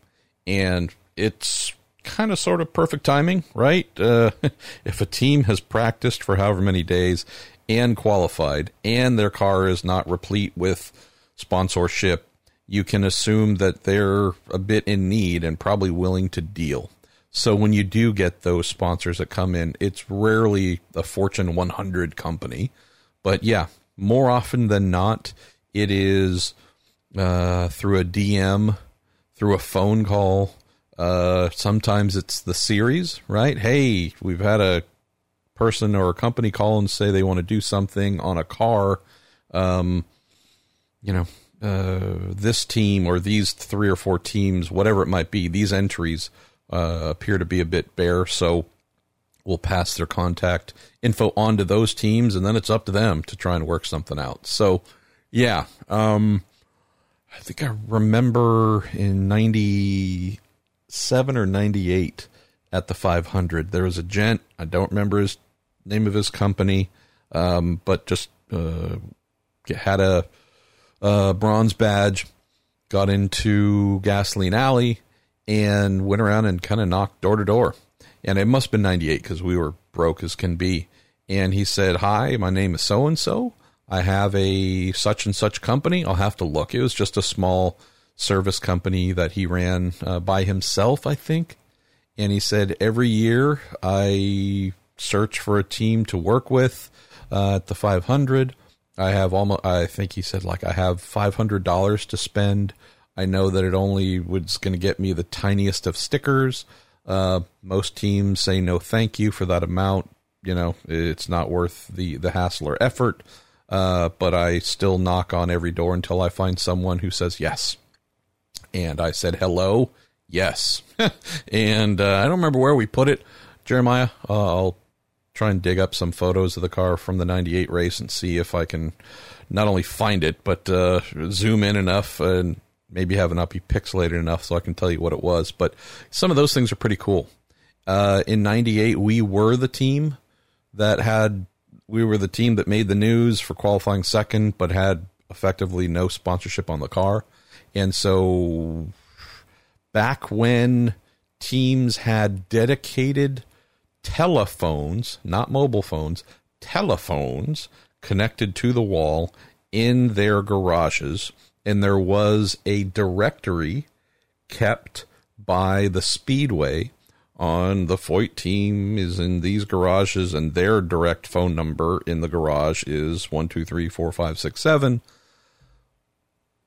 S1: And it's kind of sort of perfect timing, right? Uh, (laughs) if a team has practiced for however many days and qualified, and their car is not replete with sponsorship, you can assume that they're a bit in need and probably willing to deal. So when you do get those sponsors that come in, it's rarely a Fortune 100 company, but yeah, more often than not, it is uh, through a DM, through a phone call. Uh, sometimes it's the series, right? Hey, we've had a person or a company call and say they want to do something on a car, um, you know, uh, this team or these three or four teams, whatever it might be, these entries uh, appear to be a bit bare. So we'll pass their contact info on to those teams, and then it's up to them to try and work something out. So, yeah, um, I think I remember in '97 or '98 at the 500, there was a gent. I don't remember his name of his company, um, but just uh, had a, a bronze badge, got into Gasoline Alley, and went around and kind of knocked door to door. And it must have been 98 because we were broke as can be. And he said, Hi, my name is so and so. I have a such and such company. I'll have to look. It was just a small service company that he ran uh, by himself, I think. And he said, Every year I search for a team to work with uh, at the 500. I have almost, I think he said, like, I have $500 to spend. I know that it only was going to get me the tiniest of stickers. Uh, most teams say no thank you for that amount. You know, it's not worth the, the hassle or effort. Uh, but I still knock on every door until I find someone who says yes. And I said hello, yes. (laughs) and uh, I don't remember where we put it, Jeremiah. Uh, I'll try and dig up some photos of the car from the 98 race and see if I can not only find it, but uh, zoom in enough and maybe have it not be pixelated enough so I can tell you what it was. But some of those things are pretty cool. Uh, in 98, we were the team that had, we were the team that made the news for qualifying second, but had effectively no sponsorship on the car. And so back when teams had dedicated telephones, not mobile phones, telephones connected to the wall in their garages. And there was a directory kept by the Speedway on the Foyt team is in these garages, and their direct phone number in the garage is one two three four five six seven.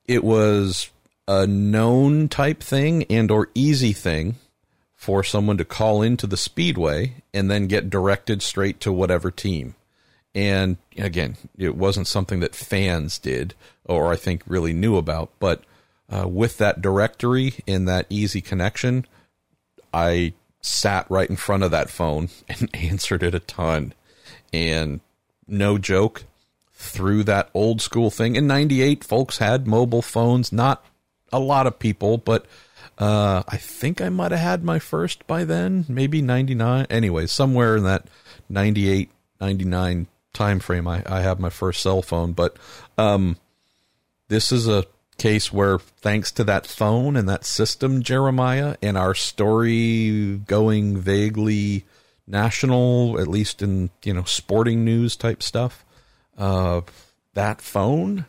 S1: It was a known type thing and or easy thing for someone to call into the speedway and then get directed straight to whatever team. And again, it wasn't something that fans did or I think really knew about, but uh, with that directory and that easy connection, I sat right in front of that phone (laughs) and answered it a ton. And no joke, through that old school thing in 98, folks had mobile phones, not a lot of people, but uh, I think I might have had my first by then, maybe 99. Anyway, somewhere in that 98, 99 time frame, I, I have my first cell phone. But um, this is a case where, thanks to that phone and that system, Jeremiah, and our story going vaguely national, at least in you know sporting news type stuff, uh, that phone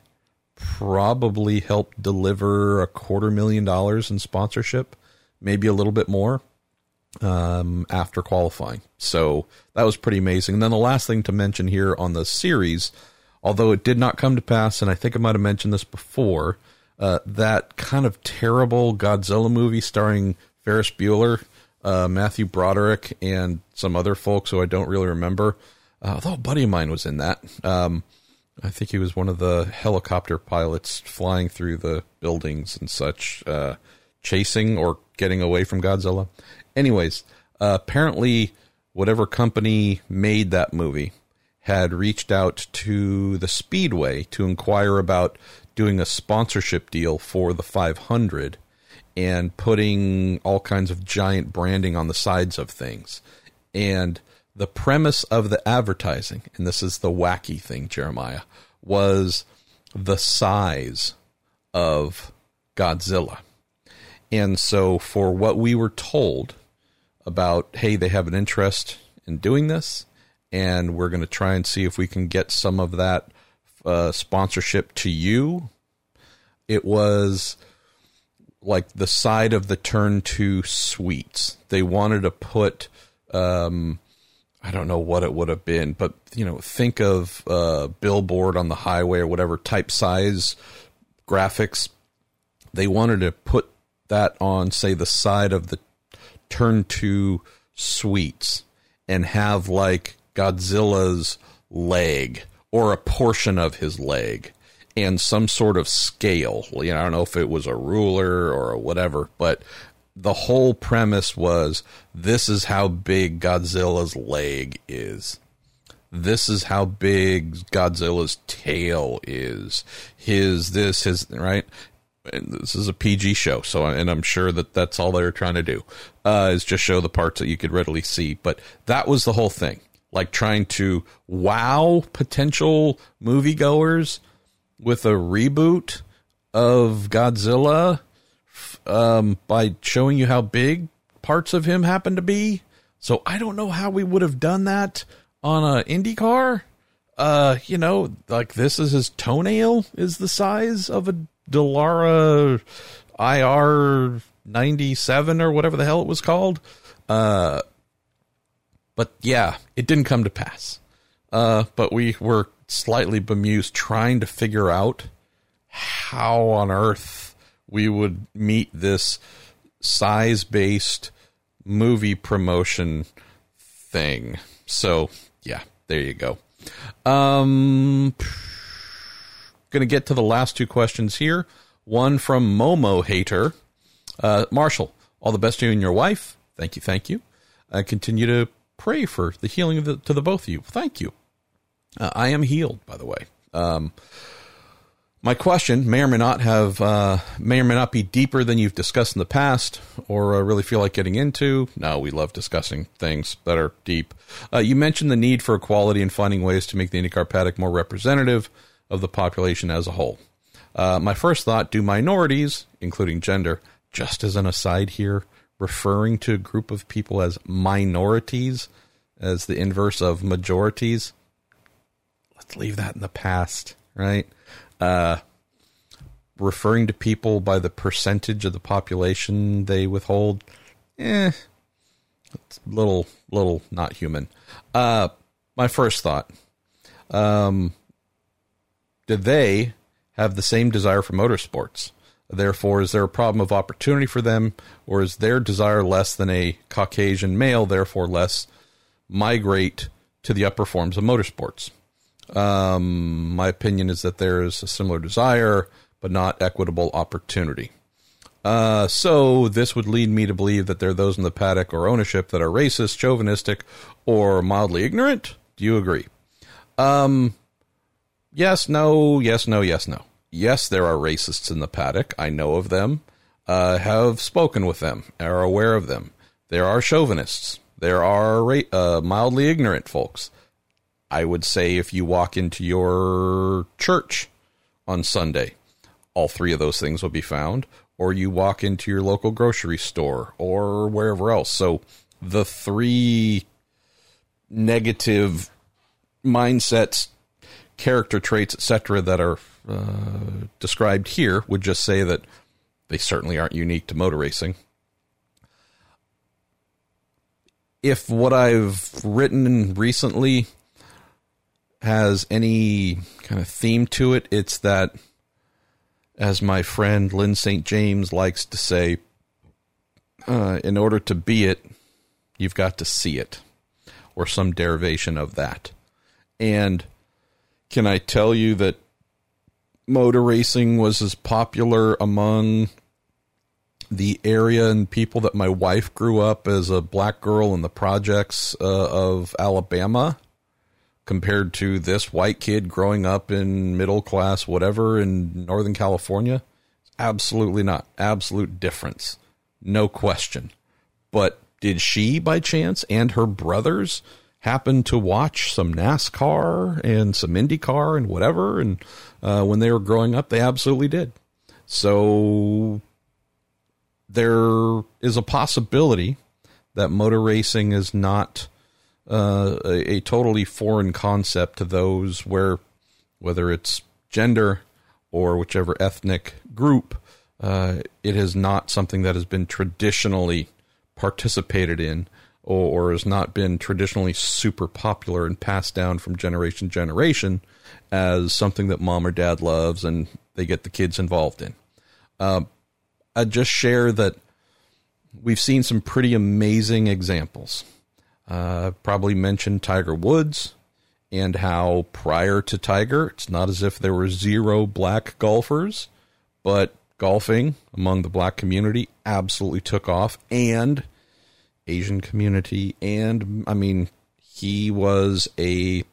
S1: probably helped deliver a quarter million dollars in sponsorship, maybe a little bit more um, after qualifying. So that was pretty amazing. And then the last thing to mention here on the series, although it did not come to pass, and I think I might have mentioned this before, uh, that kind of terrible Godzilla movie starring Ferris Bueller, uh, Matthew Broderick, and some other folks who I don't really remember. Uh, although a buddy of mine was in that. Um, I think he was one of the helicopter pilots flying through the buildings and such, uh, chasing or getting away from Godzilla. Anyways, uh, apparently, whatever company made that movie had reached out to the Speedway to inquire about doing a sponsorship deal for the 500 and putting all kinds of giant branding on the sides of things. And the premise of the advertising, and this is the wacky thing, Jeremiah, was the size of Godzilla. And so, for what we were told about, hey, they have an interest in doing this, and we're going to try and see if we can get some of that uh, sponsorship to you, it was like the side of the turn to suites. They wanted to put um, I don't know what it would have been, but you know, think of billboard on the highway or whatever type size graphics. They wanted to put that on, say, the side of the turn to suites and have like Godzilla's leg or a portion of his leg and some sort of scale. You know, I don't know if it was a ruler or whatever, but the whole premise was this is how big Godzilla's leg is. This is how big Godzilla's tail is. His this his right. And this is a PG show, so and I'm sure that that's all they're trying to do uh, is just show the parts that you could readily see. But that was the whole thing. like trying to wow potential moviegoers with a reboot of Godzilla um, by showing you how big parts of him happen to be. So I don't know how we would have done that on a IndyCar. Uh, you know, like this is his toenail is the size of a Dallara IR ninety seven or whatever the hell it was called. Uh, but yeah, it didn't come to pass. Uh, but we were slightly bemused trying to figure out how on earth we would meet this size based movie promotion thing. So, yeah, there you go. Um, going to get to the last two questions here. One from Momo Hater. Uh, Marshall, all the best to you and your wife. Thank you, thank you. I continue to pray for the healing the, to the both of you. Thank you. Uh, I am healed, by the way. Um, my question may or may not have uh, may or may not be deeper than you've discussed in the past, or uh, really feel like getting into. No, we love discussing things that are deep. Uh, you mentioned the need for equality and finding ways to make the IndyCar paddock more representative of the population as a whole. Uh, my first thought: Do minorities, including gender, just as an aside here, referring to a group of people as minorities, as the inverse of majorities? Let's leave that in the past, right? Uh, referring to people by the percentage of the population they withhold, eh, it's little, little not human. Uh, my first thought, um, did they have the same desire for motorsports? Therefore, is there a problem of opportunity for them, or is their desire less than a Caucasian male, therefore less migrate to the upper forms of motorsports? Um, my opinion is that there is a similar desire, but not equitable opportunity. Uh, so this would lead me to believe that there are those in the paddock or ownership that are racist, chauvinistic, or mildly ignorant. Do you agree? Um, yes, no, yes, no, yes, no. Yes, there are racists in the paddock. I know of them. Uh, have spoken with them. Are aware of them. There are chauvinists. There are ra- uh, mildly ignorant folks. I would say if you walk into your church on Sunday, all three of those things will be found, or you walk into your local grocery store or wherever else. So the three negative mindsets, character traits, etc., that are uh, described here would just say that they certainly aren't unique to motor racing. If what I've written recently has any kind of theme to it, it's that, as my friend Lyn St. James likes to say, uh, in order to be it, you've got to see it, or some derivation of that. And can I tell you that motor racing was as popular among the area and people that my wife grew up as a black girl in the projects uh, of Alabama compared to this white kid growing up in middle class whatever in Northern California? Absolutely not. Absolute difference. No question. But did she by chance and her brothers happen to watch some NASCAR and some IndyCar and whatever and uh, when they were growing up they absolutely did. So there is a possibility that motor racing is not uh, a, a, totally foreign concept to those where, whether it's gender or whichever ethnic group, uh, it is not something that has been traditionally participated in or, or, has not been traditionally super popular and passed down from generation to generation as something that mom or dad loves and they get the kids involved in. Uh, I just share that we've seen some pretty amazing examples uh, probably mentioned Tiger Woods and how prior to Tiger, it's not as if there were zero black golfers, but golfing among the black community absolutely took off and Asian community. And I mean, he was a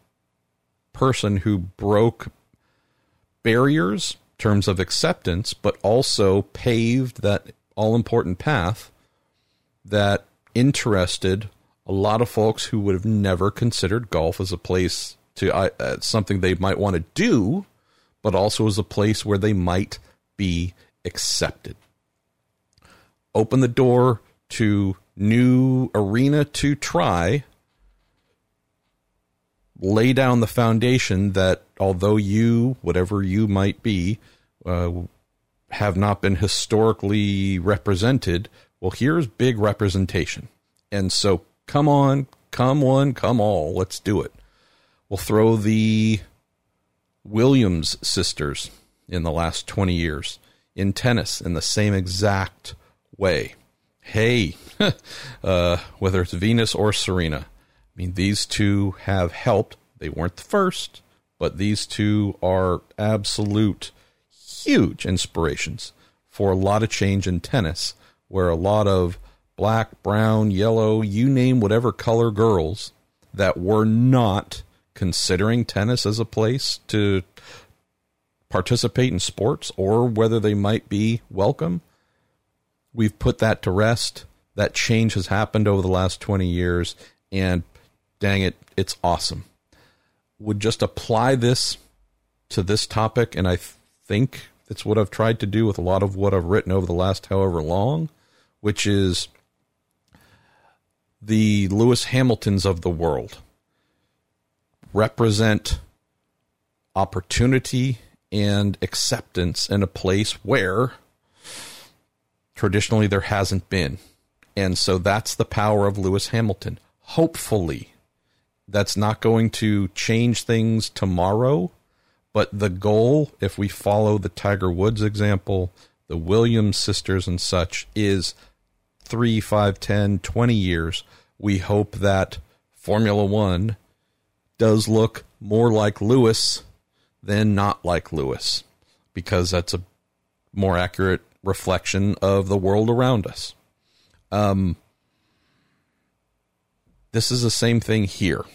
S1: person who broke barriers terms of acceptance, but also paved that all important path that interested a lot of folks who would have never considered golf as a place to uh, uh, something they might want to do, but also as a place where they might be accepted. Open the door to new arena to try. Lay down the foundation that although you, whatever you might be, uh, have not been historically represented, well, here's big representation. And so come on, come one, come all, let's do it. We'll throw the Williams sisters in the last 20 years in tennis in the same exact way. Hey, (laughs) uh, whether it's Venus or Serena, I mean, these two have helped. They weren't the first, but these two are absolute huge inspirations for a lot of change in tennis, where a lot of black, brown, yellow, you name whatever color girls that were not considering tennis as a place to participate in sports or whether they might be welcome. We've put that to rest. That change has happened over the last 20 years, and dang it, it's awesome. Would just apply this to this topic, and I think it's what I've tried to do with a lot of what I've written over the last however long, which is the Lewis Hamiltons of the world represent opportunity and acceptance in a place where traditionally there hasn't been. And so that's the power of Lewis Hamilton. Hopefully, that's not going to change things tomorrow, but the goal, if we follow the Tiger Woods example, the Williams sisters and such, is three, five, ten, twenty years. We hope that Formula One does look more like Lewis than not like Lewis, because that's a more accurate reflection of the world around us. Um, this is the same thing here.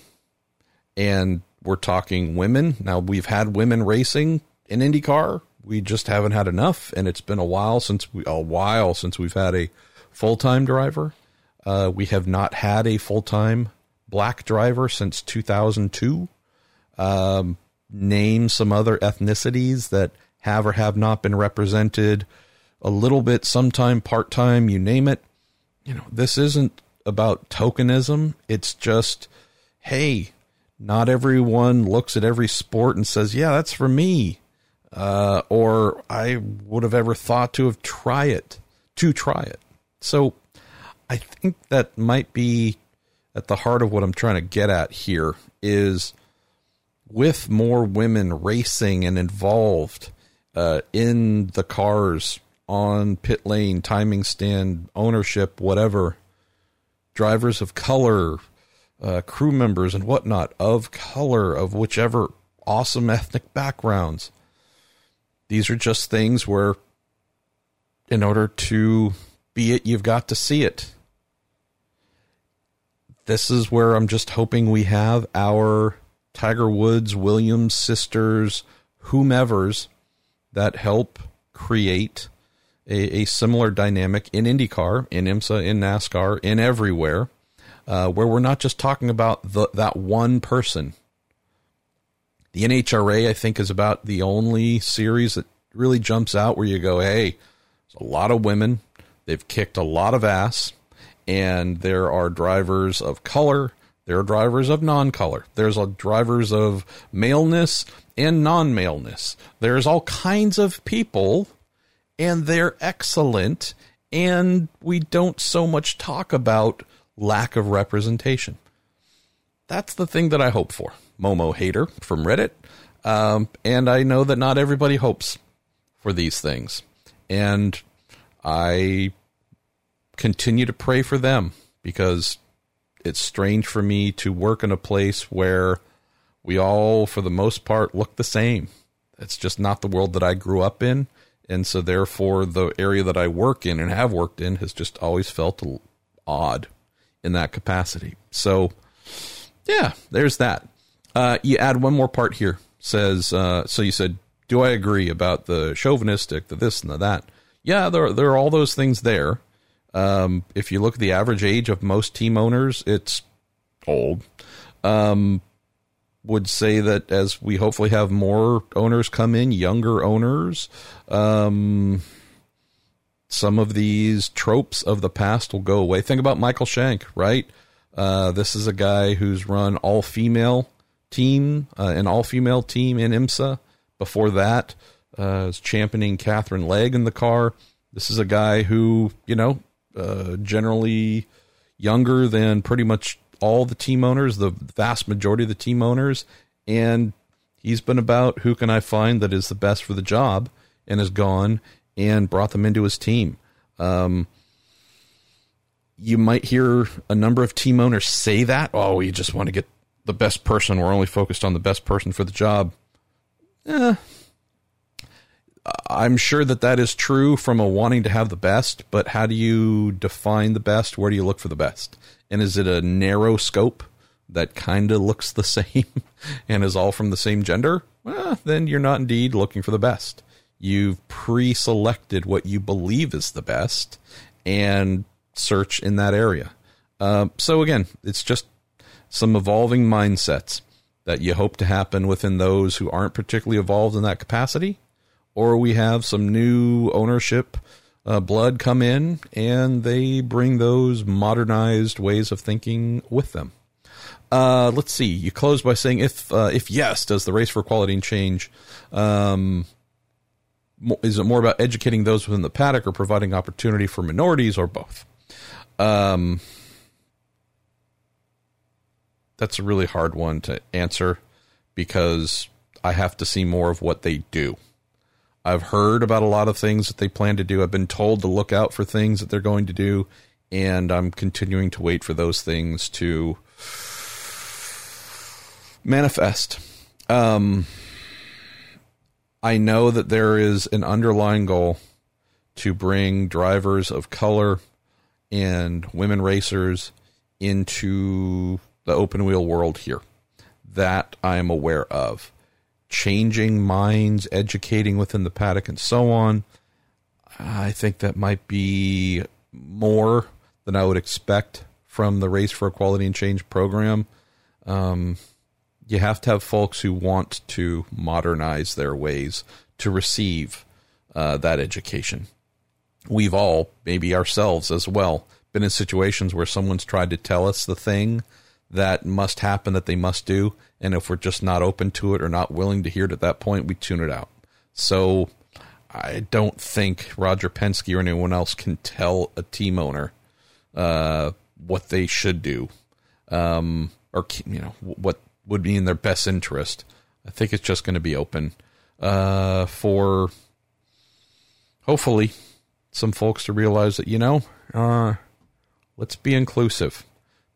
S1: And we're talking women. Now we've had women racing in IndyCar. We just haven't had enough, and it's been a while since we a while since we've had a full time driver. Uh, we have not had a full time black driver since 2002. Um, name some other ethnicities that have or have not been represented a little bit, sometime part time, you name it. You know, this isn't about tokenism. It's just, hey, not everyone looks at every sport and says, "Yeah, that's for me," uh, or I would have ever thought to have try it to try it. So, I think that might be at the heart of what I'm trying to get at here is with more women racing and involved uh, in the cars on pit lane, timing stand, ownership, whatever. Drivers of color, uh, crew members and whatnot of color, of whichever awesome ethnic backgrounds. These are just things where, in order to be it, you've got to see it. This is where I'm just hoping we have our Tiger Woods, Williams sisters, whomevers that help create a, a similar dynamic in IndyCar, in IMSA, in NASCAR, in everywhere uh, where we're not just talking about the, that one person. The NHRA, I think, is about the only series that really jumps out where you go, hey, there's a lot of women. They've kicked a lot of ass. And there are drivers of color. There are drivers of non color. There's a drivers of maleness and non maleness. There's all kinds of people, and they're excellent. And we don't so much talk about lack of representation. That's the thing that I hope for. Momo Hater from Reddit. Um, and I know that not everybody hopes for these things. And I continue to pray for them because it's strange for me to work in a place where we all, for the most part, look the same. It's just not the world that I grew up in. And so, therefore, the area that I work in and have worked in has just always felt odd in that capacity. So, yeah, there's that. Uh, you add one more part here. Says uh, so. You said, "Do I agree about the chauvinistic, the this and the that?" Yeah, there there are all those things there. Um, if you look at the average age of most team owners, it's old. Um, would say that as we hopefully have more owners come in, younger owners, um, some of these tropes of the past will go away. Think about Michael Shank, right? Uh, this is a guy who's run all female team, uh, an all female team in IMSA. Before that, uh, was championing Katherine Legge in the car. This is a guy who, you know, uh, generally younger than pretty much all the team owners, the vast majority of the team owners, and he's been about who can I find that is the best for the job, and has gone and brought them into his team. Um, you might hear a number of team owners say that, oh, we just want to get the best person. We're only focused on the best person for the job. Eh, I'm sure that that is true from a wanting to have the best, but how do you define the best? Where do you look for the best? And is it a narrow scope that kind of looks the (laughs) same and is all from the same gender? Well, then you're not indeed looking for the best. You've pre selected what you believe is the best and search in that area. Uh, so, again, it's just some evolving mindsets that you hope to happen within those who aren't particularly evolved in that capacity or we have some new ownership uh, blood come in and they bring those modernized ways of thinking with them. Uh, let's see. You close by saying if uh, if yes, does the race for equality and change? Um, is it more about educating those within the paddock or providing opportunity for minorities or both? Um, that's a really hard one to answer because I have to see more of what they do. I've heard about a lot of things that they plan to do. I've been told to look out for things that they're going to do, and I'm continuing to wait for those things to manifest. Um, I know that there is an underlying goal to bring drivers of color and women racers into the open wheel world here. That I am aware of changing minds, educating within the paddock, and so on. I think that might be more than I would expect from the Race for Equality and Change program. Um, you have to have folks who want to modernize their ways to receive uh, that education. We've all, maybe ourselves as well, been in situations where someone's tried to tell us the thing that must happen that they must do. And if we're just not open to it or not willing to hear it at that point, we tune it out. So I don't think Roger Penske or anyone else can tell a team owner uh, what they should do, um, or you know what would be in their best interest. I think it's just going to be open uh, for hopefully some folks to realize that you know, uh, let's be inclusive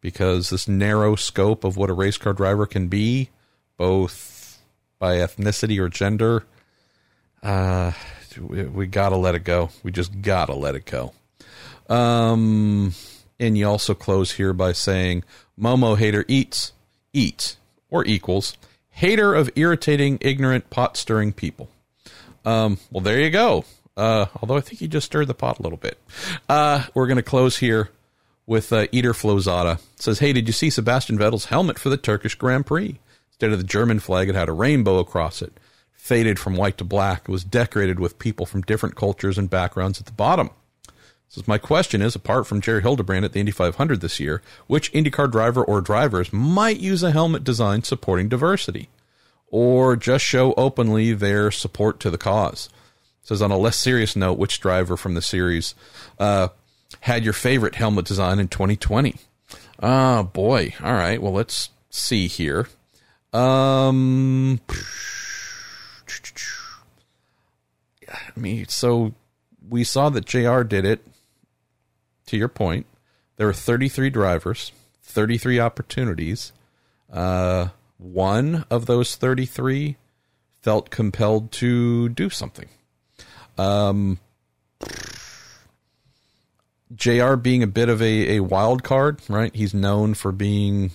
S1: because this narrow scope of what a race car driver can be, both by ethnicity or gender, uh, we, we got to let it go. We just got to let it go. Um, and you also close here by saying Momo hater eats, eats, or equals hater of irritating, ignorant, pot stirring people. Um, well, there you go. Uh, although I think he just stirred the pot a little bit. Uh, we're going to close here with uh, Eater Flozada. Says, hey, did you see Sebastian Vettel's helmet for the Turkish Grand Prix? Instead of the German flag, it had a rainbow across it. Faded from white to black. It was decorated with people from different cultures and backgrounds at the bottom. Says, my question is, apart from JR Hildebrand at the Indy 500 this year, which IndyCar driver or drivers might use a helmet design supporting diversity? Or just show openly their support to the cause? Says, on a less serious note, which driver from the series uh, had your favorite helmet design in 2020? Oh boy. All right. Well, let's see here. Um, I mean, so we saw that JR did it. To your point, there were 33 drivers, 33 opportunities. Uh, one of those 33 felt compelled to do something. Um, JR being a bit of a, a wild card, right? He's known for being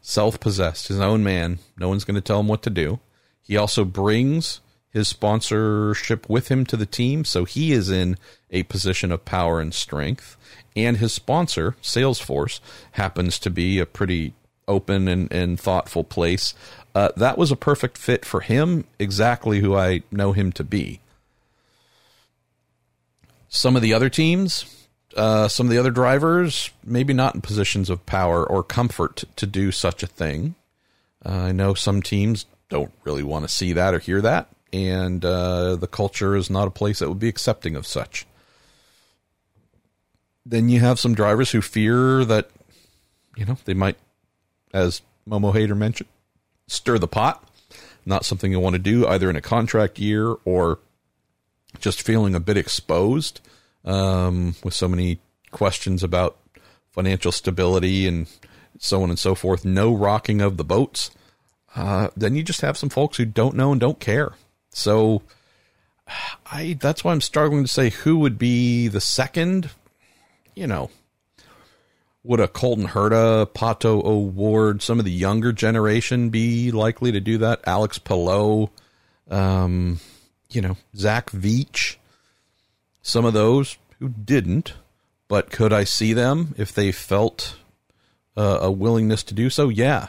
S1: self possessed, his own man. No one's going to tell him what to do. He also brings his sponsorship with him to the team, so he is in a position of power and strength. And his sponsor, Salesforce, happens to be a pretty open and, and thoughtful place. Uh, that was a perfect fit for him, exactly who I know him to be. Some of the other teams, uh, some of the other drivers, maybe not in positions of power or comfort to do such a thing. Uh, I know some teams don't really want to see that or hear that, and uh, the culture is not a place that would be accepting of such. Then you have some drivers who fear that, you know, they might, as Momo Hater mentioned, stir the pot. Not something you want to do either in a contract year or just feeling a bit exposed um, with so many questions about financial stability and so on and so forth. No rocking of the boats. Uh, then you just have some folks who don't know and don't care. So (sighs) I that's why I'm struggling to say who would be the second. You know, would a Colton Herta, Pato O'Ward, some of the younger generation be likely to do that? Alex Palou, um, you know, Zach Veach, some of those who didn't, but could I see them if they felt uh, a willingness to do so? Yeah.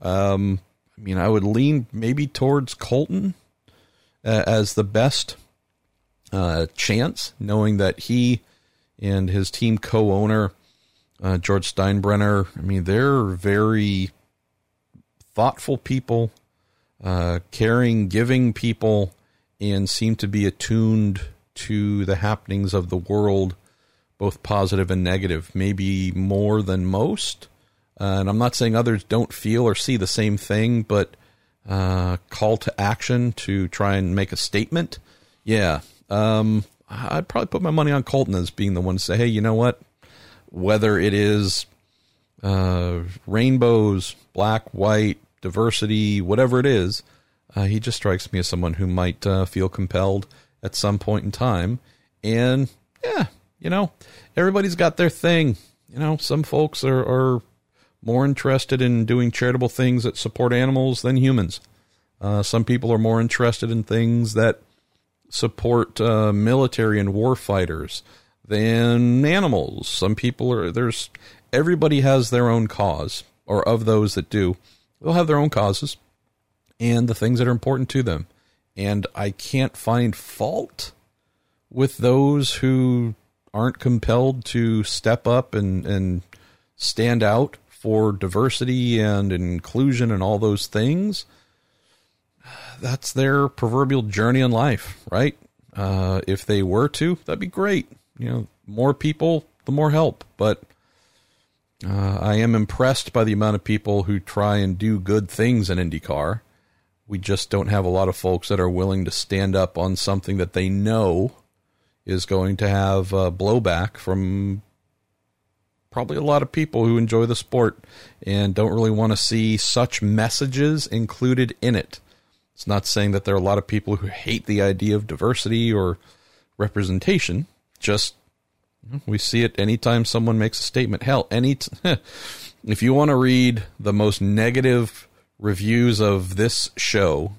S1: Um, I mean, I would lean maybe towards Colton uh, as the best uh, chance, knowing that he and his team co-owner uh, George Steinbrenner. I mean, they're very thoughtful people, uh, caring, giving people, and seem to be attuned to the happenings of the world, both positive and negative, maybe more than most. Uh, and I'm not saying others don't feel or see the same thing, but uh, call to action to try and make a statement. Yeah, um, I'd probably put my money on Colton as being the one to say, hey, you know what? Whether it is uh, rainbows, black, white, diversity, whatever it is, uh, he just strikes me as someone who might uh, feel compelled at some point in time. And yeah, you know, everybody's got their thing. You know, some folks are, are more interested in doing charitable things that support animals than humans. Uh, some people are more interested in things that support uh, military and war fighters than animals. Some people are there's everybody has their own cause, or of those that do, they'll have their own causes and the things that are important to them. And I can't find fault with those who aren't compelled to step up and, and stand out for diversity and inclusion and all those things, that's their proverbial journey in life, right? Uh, if they were to, that'd be great. You know, more people, the more help. But uh, I am impressed by the amount of people who try and do good things in IndyCar. We just don't have a lot of folks that are willing to stand up on something that they know is going to have uh, blowback from probably a lot of people who enjoy the sport and don't really want to see such messages included in it. It's not saying that there are a lot of people who hate the idea of diversity or representation. Just we see it anytime someone makes a statement. Hell, any t- (laughs) if you want to read the most negative reviews of this show,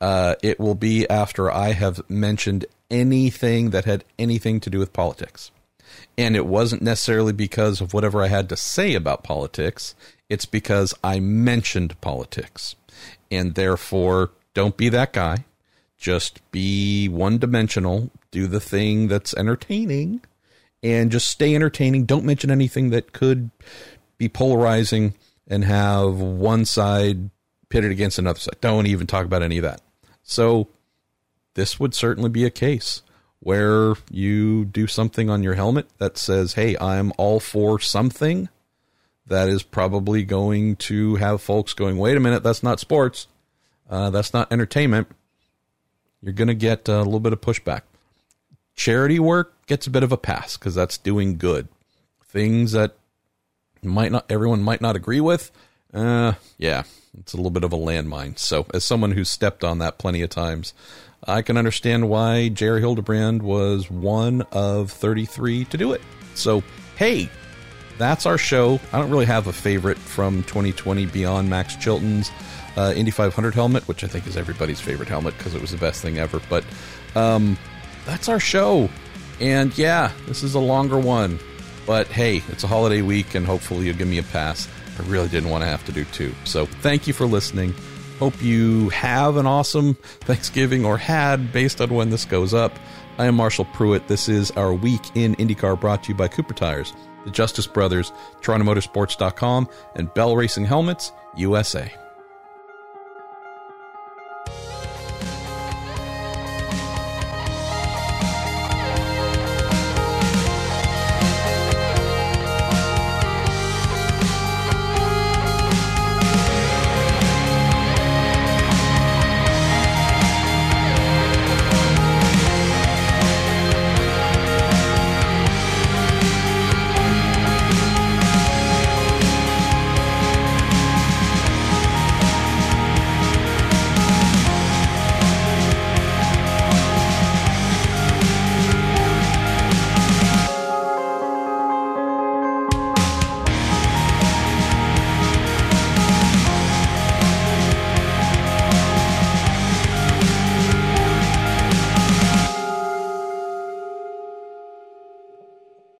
S1: uh, it will be after I have mentioned anything that had anything to do with politics. And it wasn't necessarily because of whatever I had to say about politics. It's because I mentioned politics. And therefore, don't be that guy. Just be one dimensional. Do the thing that's entertaining and just stay entertaining. Don't mention anything that could be polarizing and have one side pitted against another side. Don't even talk about any of that. So, this would certainly be a case where you do something on your helmet that says, hey, I'm all for something, that is probably going to have folks going, wait a minute, that's not sports. Uh, that's not entertainment. You're going to get a little bit of pushback. Charity work gets a bit of a pass because that's doing good. Things that might not everyone might not agree with. Uh, yeah, it's a little bit of a landmine. So, as someone who's stepped on that plenty of times, I can understand why JR Hildebrand was one of 33 to do it. So, hey, that's our show. I don't really have a favorite from 2020 beyond Max Chilton's uh, Indy 500 helmet, which I think is everybody's favorite helmet because it was the best thing ever. But um, that's our show. And yeah, this is a longer one. But hey, it's a holiday week, and hopefully you'll give me a pass. I really didn't want to have to do two. So thank you for listening. Hope you have an awesome Thanksgiving or had based on when this goes up. I am Marshall Pruett. This is our week in IndyCar brought to you by Cooper Tires, the Justice Brothers, TorontoMotorsports.com, and Bell Racing Helmets USA.